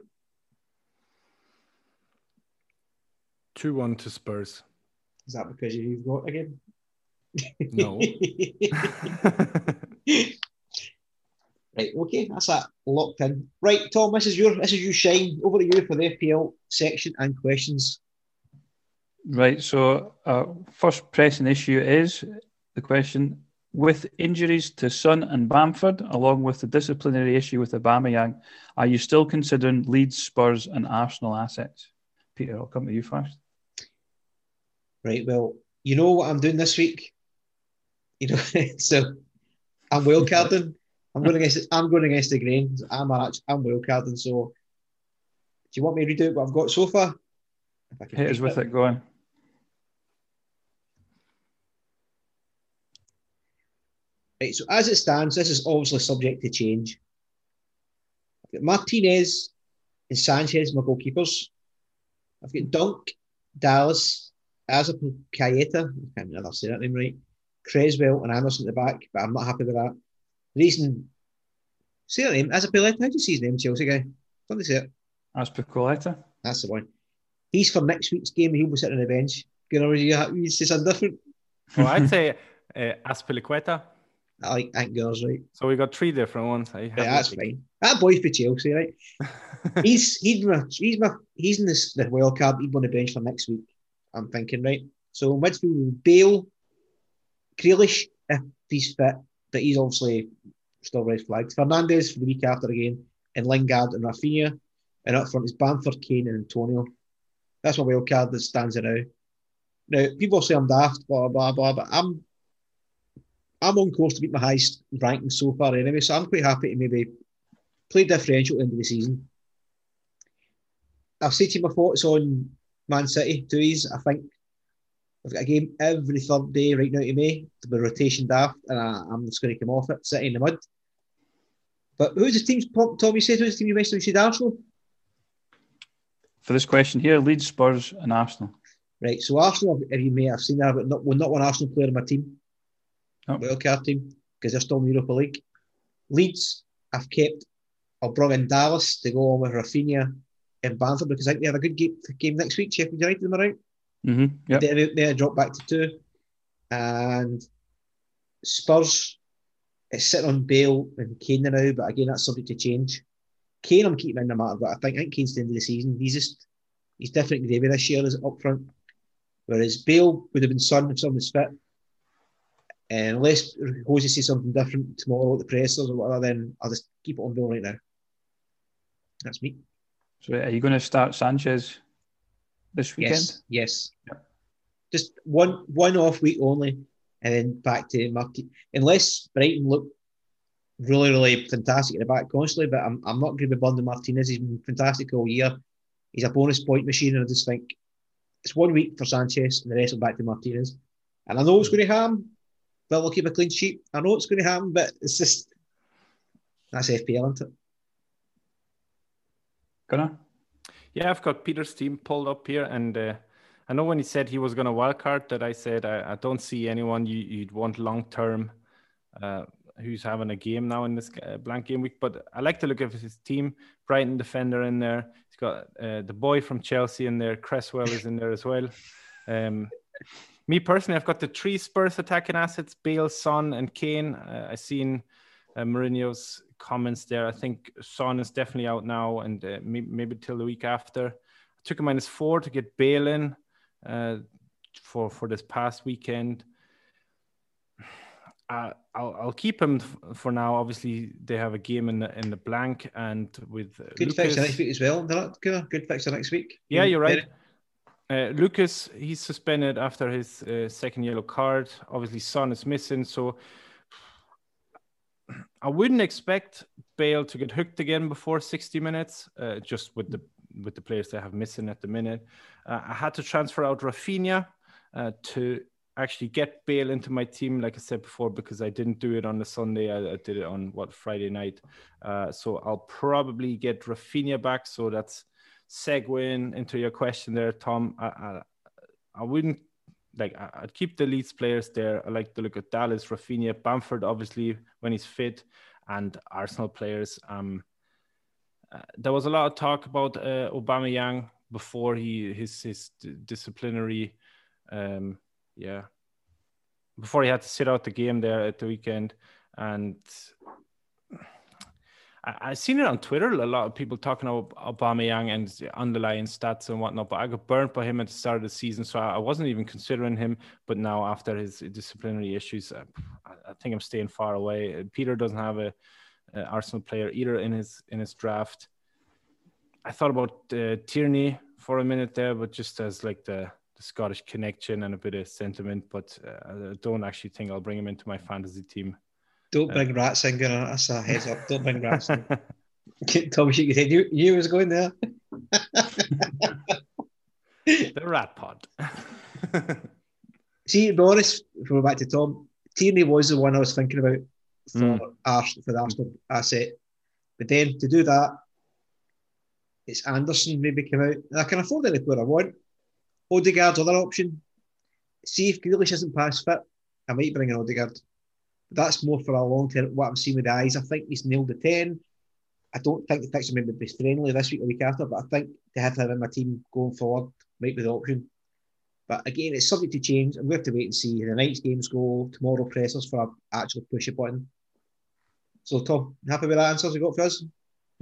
Two one to Spurs. is that because you've got again? No. Right, okay, that's that locked in. Right, Tom, this is your this is you shine. Over to you for the FPL section and questions. Right. So, uh, first pressing issue is the question with injuries to Son and Bamford, along with the disciplinary issue with Aubameyang, are you still considering Leeds, Spurs, and Arsenal assets? Peter, I'll come to you first. Right, well, you know what I'm doing this week. You know, so I'm wildcarding. I'm going against I'm going against the grain. I'm actually, I'm wildcarding. So, do you want me to redo what I've got so far? If I can Hit us with it going. Right, so as it stands, this is obviously subject to change. I've got Martinez and Sanchez, my goalkeepers. I've got Dunk, Dallas, Azapilcueta, I can't remember say that name right, Cresswell and Anderson at the back, but I'm not happy with that. The reason, say that name, Azapilcueta, how do you see his name, Chelsea guy? Don't they say it? As. That's the one. He's for next week's game, he'll be sitting on the bench. You know, you, you say something different. well, I'd say uh, Aspilicueta. I like, I think girls, right? So we got three different ones. I Yeah, that's to- fine. That boy for Chelsea, right? he's he's my, he's my he's in this the wild card. He'd on the bench for next week. I'm thinking, right? So midfield, Bale, Grealish if he's fit, but he's obviously still red flagged. Fernandes for the week after again, and Lingard and Raphinha, and up front is Bamford, Kane, and Antonio. That's my wild card that stands out now. Now people say I'm daft, blah blah blah, but I'm I'm on course to beat my highest ranking so far anyway. So I'm quite happy to maybe play differential at the end of the season. I've to my thoughts on Man City, two ease. I think I've got a game every third day right now to May to be rotation daft, and I, am just going to come off it, sitting in the mud. But who's the team? Tommy said who's the team you mentioned? You said Arsenal. For this question here, Leeds, Spurs, and Arsenal. Right. So Arsenal, if you may have seen that, but not, well, not one Arsenal player in my team, oh. wildcard team, because they're still in the Europa League. Leeds, I've kept. I'll bring in Dallas to go on with Raphinha and Bamford because I think they have a good game, game next week. Sheffield United, am I right? Mm-hmm. Yep. They, they dropped back to two. And Spurs, it's sitting on Bale and Kane now, but again, that's subject to change. Kane, I'm keeping in no matter, but I think, I think Kane's the end of the season. He's just, he's different gravy this year as up front. Whereas Bale would have been Son if someone was fit. And unless Jose says something different tomorrow at the pressers or whatever, then I'll just keep it on Bale right now. That's me. So are you going to start Sanchez this weekend? Yes. Yes. Yep. Just one one off week only, and then back to Martin. Unless Brighton look really, really fantastic in the back constantly, but I'm, I'm not going to be bundling Martinez. He's been fantastic all year. He's a bonus point machine, and I just think it's one week for Sanchez, and the rest will back to Martinez. And I know it's going to happen. But we'll keep a clean sheet. I know it's going to happen, but it's just that's FPL, isn't it? Gonna? Yeah, I've got Peter's team pulled up here, and uh, I know when he said he was going to wildcard, that I said I, I don't see anyone you, would want long term uh, who's having a game now in this uh, blank game week. But I like to look at his team. Brighton defender in there. He's got uh, the boy from Chelsea in there. Cresswell is in there as well. Um, me personally, I've got the three Spurs attacking assets: Bale, Son, and Kane. Uh, I seen uh, Mourinho's comments there. I think Son is definitely out now, and uh, maybe, maybe till the week after. I took a minus four to get Bale in uh, for for this past weekend. Uh, I'll, I'll keep him for now. Obviously, they have a game in the in the blank, and with uh, good Lucas, fixture next week as well. Good, good fixture next week. Yeah, you're right. Uh, Lucas, he's suspended after his uh, second yellow card. Obviously, Son is missing, so I wouldn't expect Bale to get hooked again before 60 minutes, uh, just with the with the players they have missing at the minute. Uh, I had to transfer out Raphinha uh, to actually get Bale into my team, like I said before, because I didn't do it on the Sunday. I, I did it on what Friday night. Uh, so I'll probably get Raphinha back. So that's segueing into your question there, Tom. I, I, I wouldn't like I'd keep the Leeds players there. I like to look at Dallas, Raphinha, Bamford, obviously when he's fit, and Arsenal players. Um, uh, there was a lot of talk about uh, Aubameyang before he his his disciplinary, um, yeah, before he had to sit out the game there at the weekend, and I, I seen it on Twitter. A lot of people talking about Aubameyang and underlying stats and whatnot. But I got burnt by him at the start of the season, so I wasn't even considering him. But now, after his disciplinary issues, uh, I, I think I'm staying far away. Peter doesn't have a, a, Arsenal player either in his in his draft. I thought about uh, Tierney for a minute there, but just as like the the Scottish connection and a bit of sentiment, but uh, I don't actually think I'll bring him into my fantasy team. Don't bring Ratzinger. That's a heads up. Don't bring Ratzinger. Tommy shake his head. You, you was going there. the rat pod. See, Boris, if we're back to Tom, Tierney was the one I was thinking about for mm. Arsenal, for the Arsenal asset. But then to do that, it's Anderson maybe come out. And I can afford any player I want. Odegaard's other option. See if Grealish isn't past fit, I might bring in Odegaard that's more for a long term. What I'm seeing with the eyes, I think he's nailed the ten. I don't think the fixture may be friendly this week or week after, but I think to have him in my team going forward might be the option. But again, it's subject to change, and we have to wait and see. The night's games go tomorrow. Pressers for actual push a button. So, Tom, happy with that answers you got for us?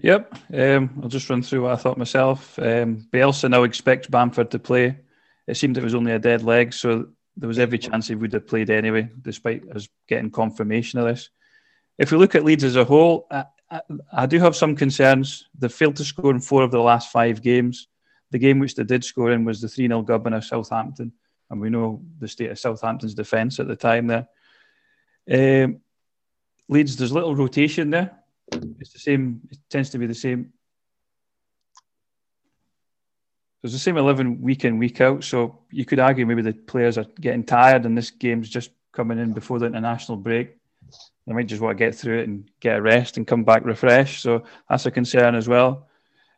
Yep. Um, I'll just run through what I thought myself. Um, Bielsa now expects Bamford to play. It seemed it was only a dead leg, so there was every chance he would have played anyway, despite us getting confirmation of this. If we look at Leeds as a whole, I, I, I do have some concerns. They failed to score in four of the last five games. The game which they did score in was the 3 0 gubbin of Southampton, and we know the state of Southampton's defence at the time there. Um, Leeds, there's little rotation there. It's the same, it tends to be the same. There's the same 11 week in, week out. So you could argue maybe the players are getting tired and this game's just coming in before the international break. They might just want to get through it and get a rest and come back refreshed. So that's a concern as well.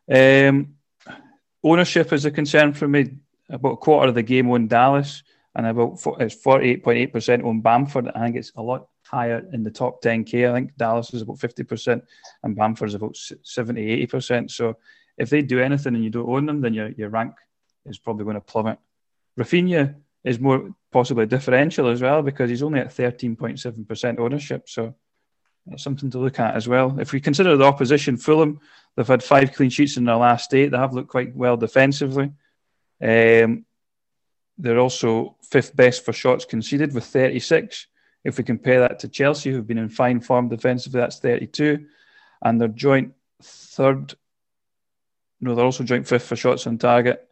Um, ownership is a concern for me. About a quarter of the game on Dallas and about it's 48.8% on Bamford. I think it's a lot higher in the top 10K. I think Dallas is about 50% and Bamford is about 70, 80%. So if they do anything and you don't own them, then your, your rank is probably going to plummet. Raphinha is more possibly differential as well because he's only at 13.7% ownership. So that's something to look at as well. If we consider the opposition, Fulham, they've had five clean sheets in their last eight. They have looked quite well defensively. Um, they're also fifth best for shots conceded with 36. If we compare that to Chelsea, who've been in fine form defensively, that's 32. And they're joint third no, they're also joint fifth for shots on target.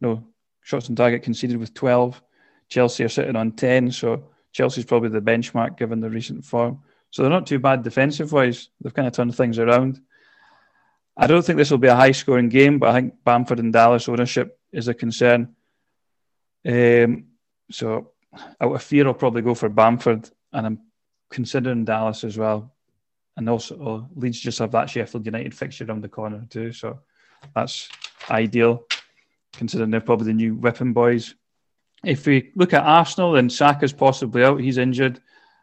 No, shots on target conceded with 12. Chelsea are sitting on 10. So Chelsea's probably the benchmark given the recent form. So they're not too bad defensive wise. They've kind of turned things around. I don't think this will be a high scoring game, but I think Bamford and Dallas ownership is a concern. Um, so out of fear, I'll probably go for Bamford, and I'm considering Dallas as well. And also, oh, Leeds just have that Sheffield United fixture on the corner too. So that's ideal, considering they're probably the new weapon boys. If we look at Arsenal, then Saka's possibly out. He's injured.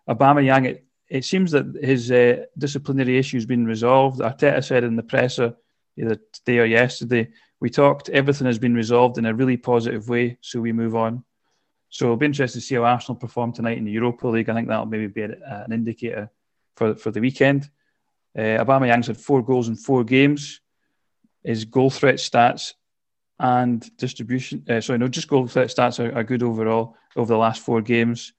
Aubameyang, it, it seems that his uh, disciplinary issue has been resolved. Arteta said in the presser either today or yesterday, we talked, everything has been resolved in a really positive way, so we move on. So it'll be interesting to see how Arsenal perform tonight in the Europa League. I think that'll maybe be an indicator for, for the weekend. Uh, Aubameyang's had four goals in four games his goal threat stats and distribution. Uh, sorry, no, just goal threat stats are, are, good overall over the last four games.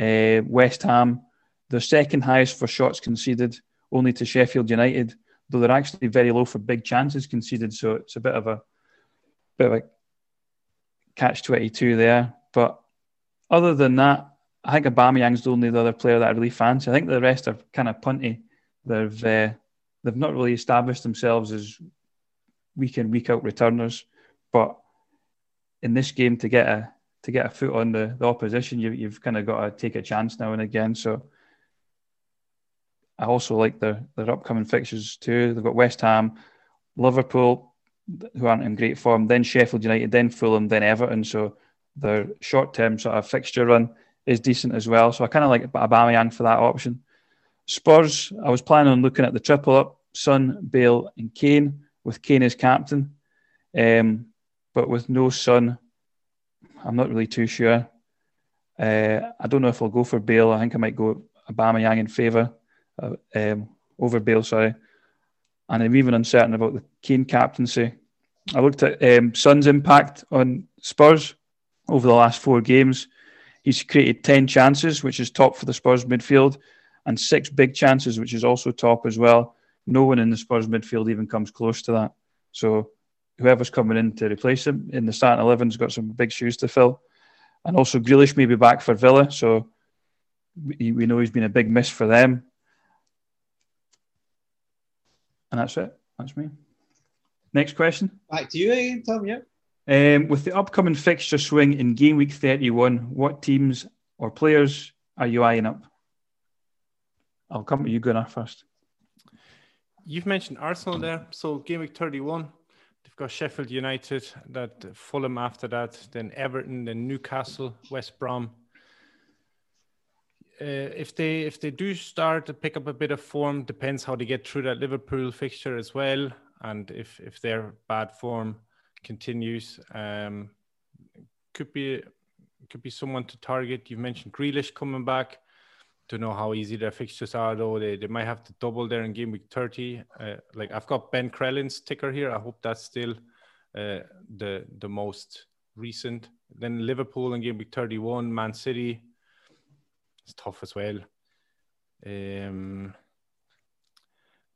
Uh, West Ham, the second highest for shots conceded, only to Sheffield United, though they're actually very low for big chances conceded. So it's a bit of a bit of a catch twenty two there. But other than that, I think Aubameyang's the only other player that I really fancy. I think the rest are kind of punty. They've uh, they've not really established themselves as week in week out returners. But in this game, to get a to get a foot on the, the opposition, you, you've kind of got to take a chance now and again. So I also like their their upcoming fixtures too. They've got West Ham, Liverpool, who aren't in great form, then Sheffield United, then Fulham, then Everton. So their short term sort of fixture run is decent as well. So I kind of like Aubameyang for that option. Spurs, I was planning on looking at the triple up: Son, Bale, and Kane with Kane as captain. Um, but with no Son, I'm not really too sure. Uh, I don't know if I'll go for Bale. I think I might go Aubameyang in favour uh, um, over Bale. Sorry, and I'm even uncertain about the Kane captaincy. I looked at um, Son's impact on Spurs over the last four games. He's created ten chances, which is top for the Spurs midfield, and six big chances, which is also top as well no one in the Spurs midfield even comes close to that. So whoever's coming in to replace him in the starting 11's got some big shoes to fill. And also Grealish may be back for Villa, so we, we know he's been a big miss for them. And that's it. That's me. Next question. Back to you again, Tom. Yeah. Um, with the upcoming fixture swing in game week 31, what teams or players are you eyeing up? I'll come to you, Gunnar, first you've mentioned Arsenal there. So game week 31, they've got Sheffield United, that Fulham after that, then Everton, then Newcastle, West Brom. Uh, if they if they do start to pick up a bit of form, depends how they get through that Liverpool fixture as well, and if if their bad form continues, um, could be could be someone to target. You've mentioned Grealish coming back to know how easy their fixtures are, though. They, they might have to double there in game week 30. Uh, like I've got Ben Crellin's ticker here. I hope that's still uh, the the most recent. Then Liverpool in game week 31, Man City. It's tough as well. Um,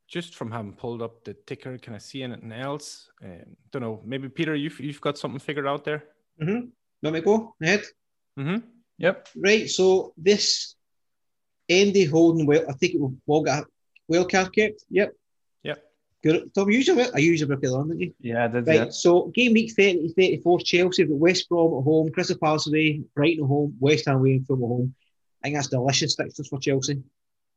just from having pulled up the ticker, can I see anything else? Um, don't know. Maybe Peter, you've you've got something figured out there. Mm-hmm. Let me go ahead. Mm-hmm. Yep. Right. So this Andy Holden, well, I think it will get wildcard kept. Yep. Yep. Good. Tom, you usually I usually rip it on, didn't you? Yeah, I did. Right. Yeah. So game week 30 34, Chelsea have got West Brom at home, Crystal Palace away, Brighton at home, West Ham away, and Fulham at home. I think that's delicious fixtures for Chelsea.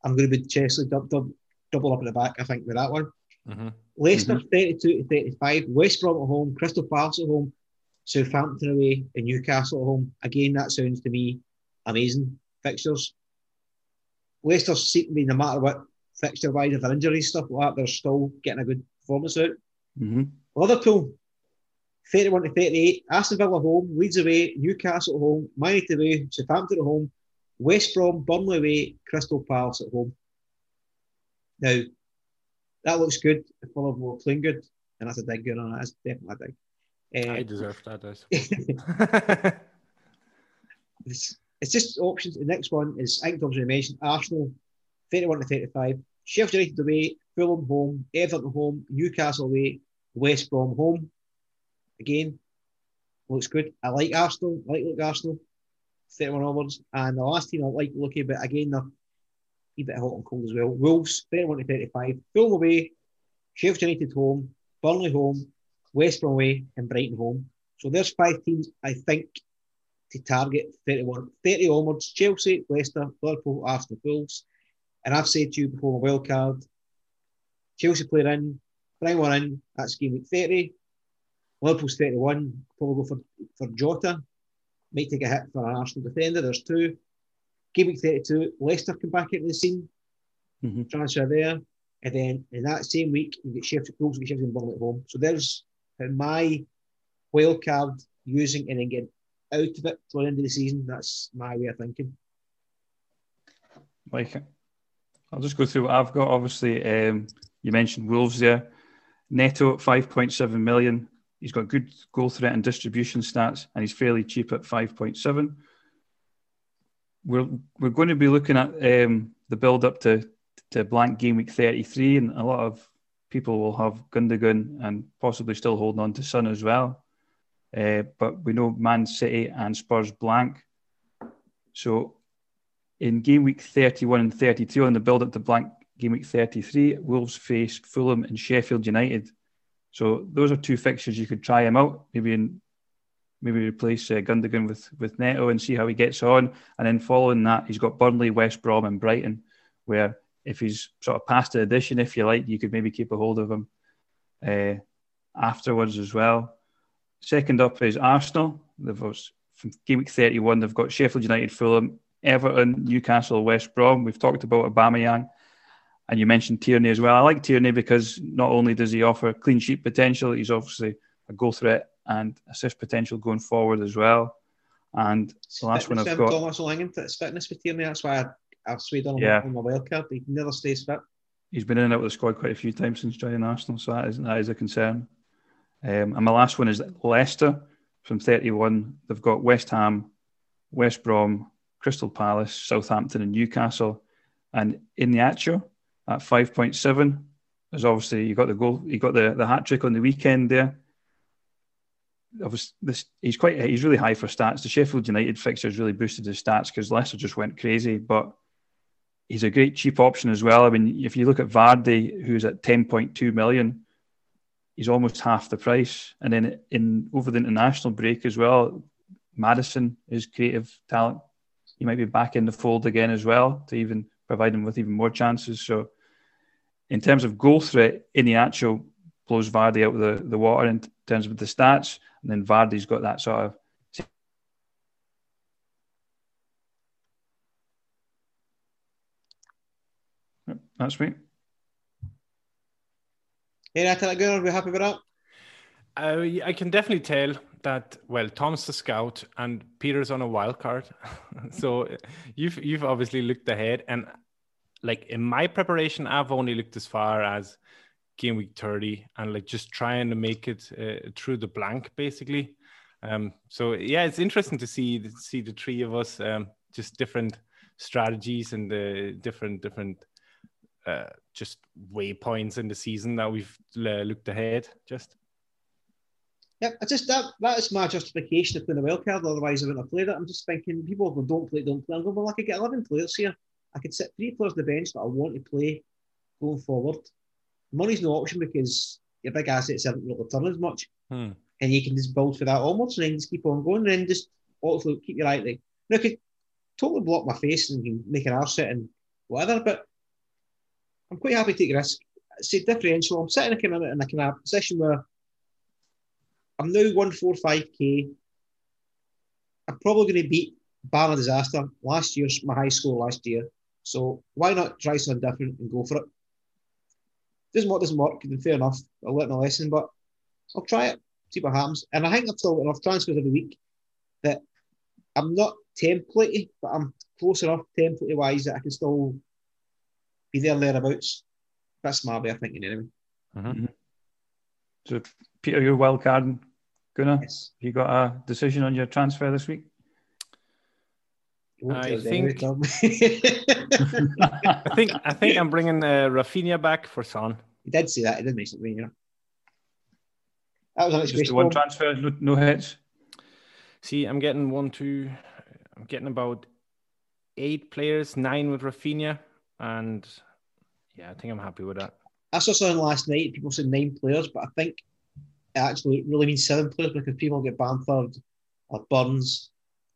I'm going to be Chelsea dub, dub, double up at the back, I think, with that one. Mhm. Leicester 32 to 35, West Brom at home, Crystal Palace at home, Southampton away, and Newcastle at home. Again, that sounds to me amazing fixtures. Leicester seem to be, no matter what fixture wise, if they're injuries, stuff like that, they're still getting a good performance out. hmm Liverpool, 31 to 38. Aston Villa home, Leeds away, Newcastle at home, Man United away, Southampton at home, West Brom, Burnley away, Crystal Palace at home. Now, that looks good. If Fulham were playing good, and that's a dig good on it. That's definitely a dig. I Uh, deserve that. It's just options. The next one is, I think Tom's already mentioned, Arsenal, 31 to 35. Sheffield United away, Fulham home, Everton home, Newcastle away, West Brom home. Again, looks good. I like Arsenal. I like look Arsenal. 31 onwards. And the last team I like looking, but again, they're a bit hot and cold as well. Wolves, 31 to 35. Fulham away, Sheffield United home, Burnley home, West Brom away, and Brighton home. So there's five teams I think to target 31, 30 onwards. Chelsea, Leicester, Liverpool, Arsenal, Wolves. And I've said to you before wild card, Chelsea player in, bring one in, that's game week 30. Liverpool's 31, probably go for, for Jota. Might take a hit for an Arsenal defender, there's two. Game week 32, Leicester come back into the scene, Mhm. transfer there. And then in that same week, you get Sheffield Wolves, get Sheffield and Burnley at home. So there's my wild card using and then getting out of it for the end of the season. That's my way of thinking. Like it. I'll just go through what I've got. Obviously, um, you mentioned Wolves there. Neto at 5.7 million. He's got good goal threat and distribution stats, and he's fairly cheap at 5.7. We're we're going to be looking at um, the build up to to blank game week 33, and a lot of people will have Gundogan and possibly still holding on to Son as well. Uh, but we know Man City and Spurs blank. So in game week 31 and 32 on the build up to blank game week 33, Wolves face Fulham and Sheffield United. So those are two fixtures you could try him out. Maybe in, maybe replace uh, Gundogan with with Neto and see how he gets on. And then following that, he's got Burnley, West Brom, and Brighton, where if he's sort of past the edition, if you like, you could maybe keep a hold of him uh, afterwards as well. Second up is Arsenal. They've from game week 31, they've got Sheffield United, Fulham, Everton, Newcastle, West Brom. We've talked about Aubameyang, and you mentioned Tierney as well. I like Tierney because not only does he offer clean sheet potential, he's obviously a goal threat and assist potential going forward as well. And the last one I've Fitness, got, Thomas Langham, it's fitness with Tierney. That's why I, I've swayed on, Yeah. on my wild card. He never stays fit. he's been in and out of the squad quite a few times since joining Arsenal, so that is, that is a concern. Um, and my last one is Leicester from 31. They've got West Ham, West Brom, Crystal Palace, Southampton, and Newcastle. And Iheanacho at 5.7, there's obviously you got the goal, you got the, the hat trick on the weekend there. Obviously, this he's quite he's really high for stats. The Sheffield United fixtures really boosted his stats because Leicester just went crazy, but he's a great cheap option as well. I mean, if you look at Vardy, who's at 10.2 million, he's almost half the price. And then in over the international break as well, Maddison is creative talent. He might be back in the fold again as well to even provide him with even more chances. So, in terms of goal threat, Iheanacho blows Vardy out of the, the water in terms of the stats, and then Vardy's got that sort of That's me. I tell it, Gunnar, we happy with that? Uh, I can definitely tell that. Well, Tom's the scout and Peter's on a wild card, so uh, you've you've obviously looked ahead. And like in my preparation, I've only looked as far as game week thirty and like just trying to make it uh, through the blank, basically. Um, so yeah, it's interesting to see see the three of us um, just different strategies and the different different uh, just waypoints in the season that we've uh, looked ahead. Just Yep, I just that that is my justification of playing a wild card. Otherwise, I wouldn't have played it. I'm just thinking people go, don't play, don't play. I'm going, well, I could get 11 players here. I could sit three players on the bench that I want to play going forward. money's no option because your big assets haven't really returned as much. Hmm. And you can just build for that almost and then just keep on going and then just also keep your eye like now I could totally block my face and make an arse set and whatever, but I'm quite happy to take a risk. Say differential. I'm sitting in a, in a kind of position where I'm now 145k. I'm probably going to beat Bar Disaster last year's my high score last year. So why not try something different and go for it? Doesn't work, doesn't work. Then fair enough. I'll learn my lesson, but I'll try it, see what happens. And I think I've still got enough transfers every week that I'm not templatey, but I'm close enough templatey wise that I can still be there thereabouts. That's my way of thinking anyway. Mm-hmm. So, Peter, you're wild carding. Gunnar, Yes. you got a decision on your transfer this week? I tell us anyway, think- I think I think I'm bringing uh, Raphinha back for Son. he did say that. He did mention it, you know. That was Just unexpected. the one transfer, no, no hits. See, I'm getting one, two. I'm getting about eight players, nine with Raphinha, and yeah, I think I'm happy with that. I saw something last night. People said nine players, but I think it actually really means seven players because people get Bamford or Burns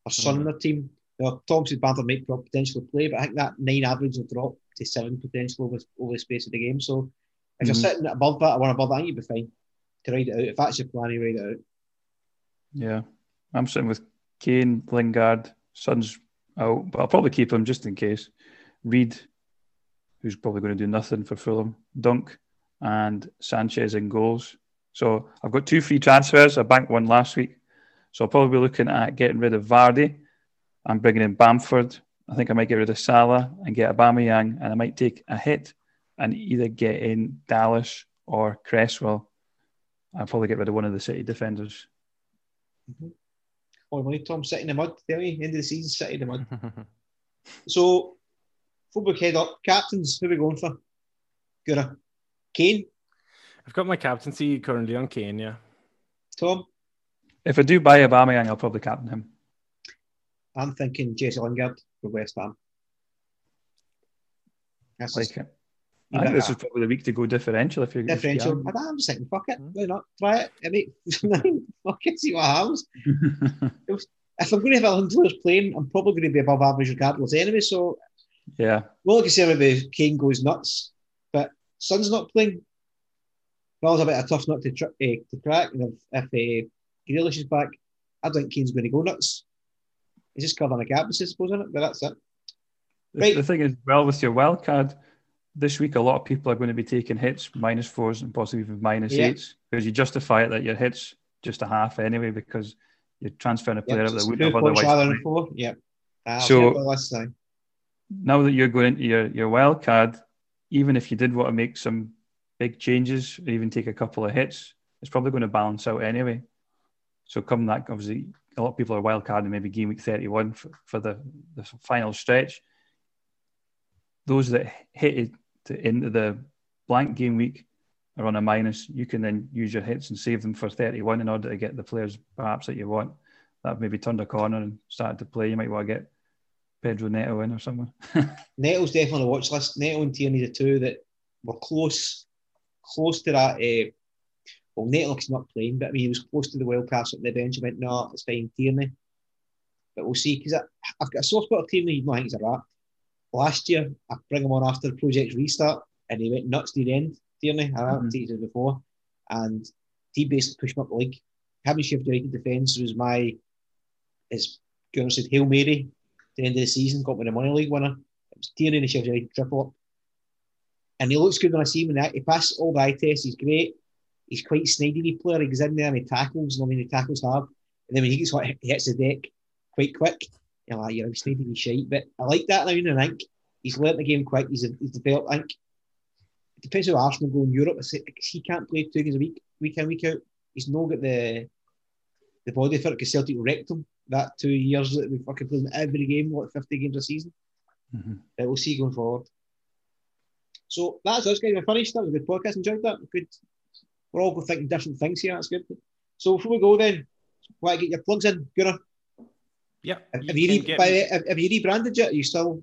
or Son in their team. Now, Tom said Bamford might potentially play, but I think that nine average will drop to seven potentially over, over the space of the game. So if Mhm. you're sitting above that or one above that, I think you'd be fine to ride it out. If that's your plan, you ride it out. Yeah. I'm sitting with Kane, Lingard, Son's out, but I'll probably keep him just in case. Reed, who's probably going to do nothing for Fulham, Dunk, and Sanchez in goals. So I've got two free transfers. I banked one last week. So I'll probably be looking at getting rid of Vardy. I'm bringing in Bamford. I think I might get rid of Salah and get Aubameyang, and I might take a hit and either get in Dallas or Cresswell. I'll probably get rid of one of the City defenders. Mm-hmm. Oh, money, Tom, sitting in the mud, tell me, end of the season, sitting in the mud. So, football head up, captains, who are we going for? Gura. Kane, I've got my captaincy currently on Kane. Yeah, Tom, If I do buy Aubameyang, I'll probably captain him. I'm thinking Jesse Lingard for West Ham. That's Like just it. I think this is probably the week to go differential. If you're if you differential. are. I'm just thinking, fuck it, hmm. why not? Try it. I mean, fuck it, see what happens. If I'm going to have 11 players playing, I'm probably going to be above average regardless anyway. So, yeah, well, like I say, maybe Kane goes nuts, but Son's not playing. Well, it's a bit of a tough nut to, tr- eh, to crack. And if, if uh, Grealish is back, I think Kane's going to go nuts. He's just covering a gap, I suppose, isn't it? But that's it. The- Right. The thing is, well, with your wild card this week, a lot of people are going to be taking hits, minus fours, and possibly even minus Yeah. eights, because you justify it that your hits just a half anyway, because you're transferring a player that two have otherwise. rather than four. Yeah. Ah, So- okay, well, that's fine. Now that you're going into your, your wild card, even if you did want to make some big changes or even take a couple of hits, it's probably going to balance out anyway. So come that, obviously, a lot of people are wild carding maybe game week 31 for, for the, the final stretch. Those that hit it to, into the blank game week are on a minus. You can then use your hits and save them for 31 in order to get the players perhaps that you want. That maybe turned a corner and started to play. You might want to get Pedro Neto in or something. Neto's definitely on the watch list. Neto and Tierney, the two that were close, close to that. Uh, well, Neto looks not playing, but I mean, he was close to the wild cast at the bench. I went, no, it's fine, Tierney. But we'll see, because I've got a soft spot of Tierney, you know, I think he's a rat. Last year, I bring him on after the project's restart, and he went nuts to the end, Tierney. I haven't Mhm. seen it before. And he basically pushed him up the league. Having Sheffield United defence was my, as Gunnar said, Hail Mary the end of the season, got me the money league winner. It was Tierney and the United triple up. And he looks good when I see him. in that. He passes all the eye tests. He's great. He's quite snidey player. He goes in there and he tackles. And I mean, he tackles hard. And then when he gets hit, he hits the deck quite quick. You're like, you're snidey shite. But I like that now. And I think he's learnt the game quick. He's, he's developed. I think it depends how Arsenal go in Europe. He can't play two games a week, week in, week out. He's not got the the body for it because Celtic wrecked him that two years that we fucking played every game, what, 50 games a season. Mhm. But we'll see going forward. So that's us, guys. We're finished. That was a good podcast. Enjoyed that. Good. We're all thinking different things here. That's good. So before we go, then, want to get your plugs in, Gunnar? yeah. Have, have you you, re- by, have, have you rebranded yet? Are you still?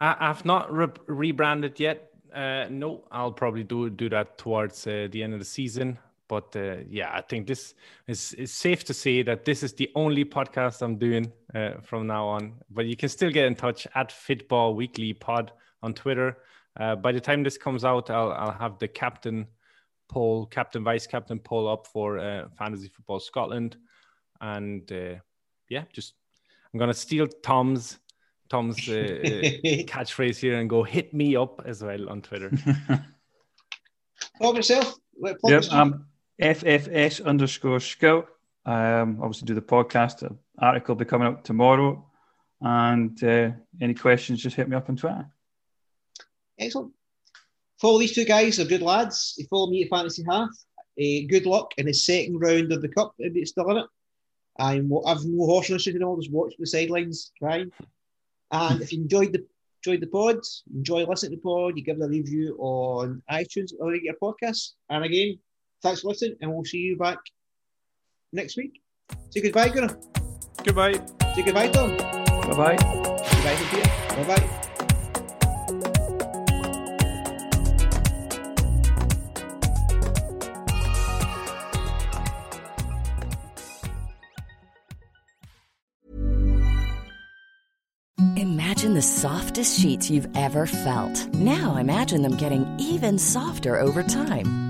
I, I've not re- rebranded yet. Uh, no, I'll probably do do that towards uh, the end of the season. But uh, yeah, I think this is it's safe to say that this is the only podcast I'm doing uh, from now on. But you can still get in touch at Fitball Weekly Pod on Twitter. Uh, by the time this comes out, I'll I'll have the captain poll, captain vice captain poll up for uh, Fantasy Football Scotland, and uh, yeah, just I'm gonna steal Tom's Tom's uh, catchphrase here and go hit me up as well on Twitter. Talk yourself. Yep, um, FFS underscore scout. Um, obviously, do the podcast. An article will be coming out tomorrow. And uh, any questions, just hit me up on Twitter. Excellent. Follow these two guys, they're good lads. They follow me at Fantasy Half. Uh, good luck in the second round of the Cup if it's still in it. I'm, I've no horse racing and all, just watch the sidelines crying. And if you enjoyed the enjoyed the pod, enjoy listening to the pod, you give it a review on iTunes or your podcast. And again, thanks for listening, and we'll see you back next week. Say goodbye, Gunnar. Goodbye. Say goodbye, Tom. Bye bye. Goodbye, Sophia. Bye bye. Imagine the softest sheets you've ever felt. Now imagine them getting even softer over time.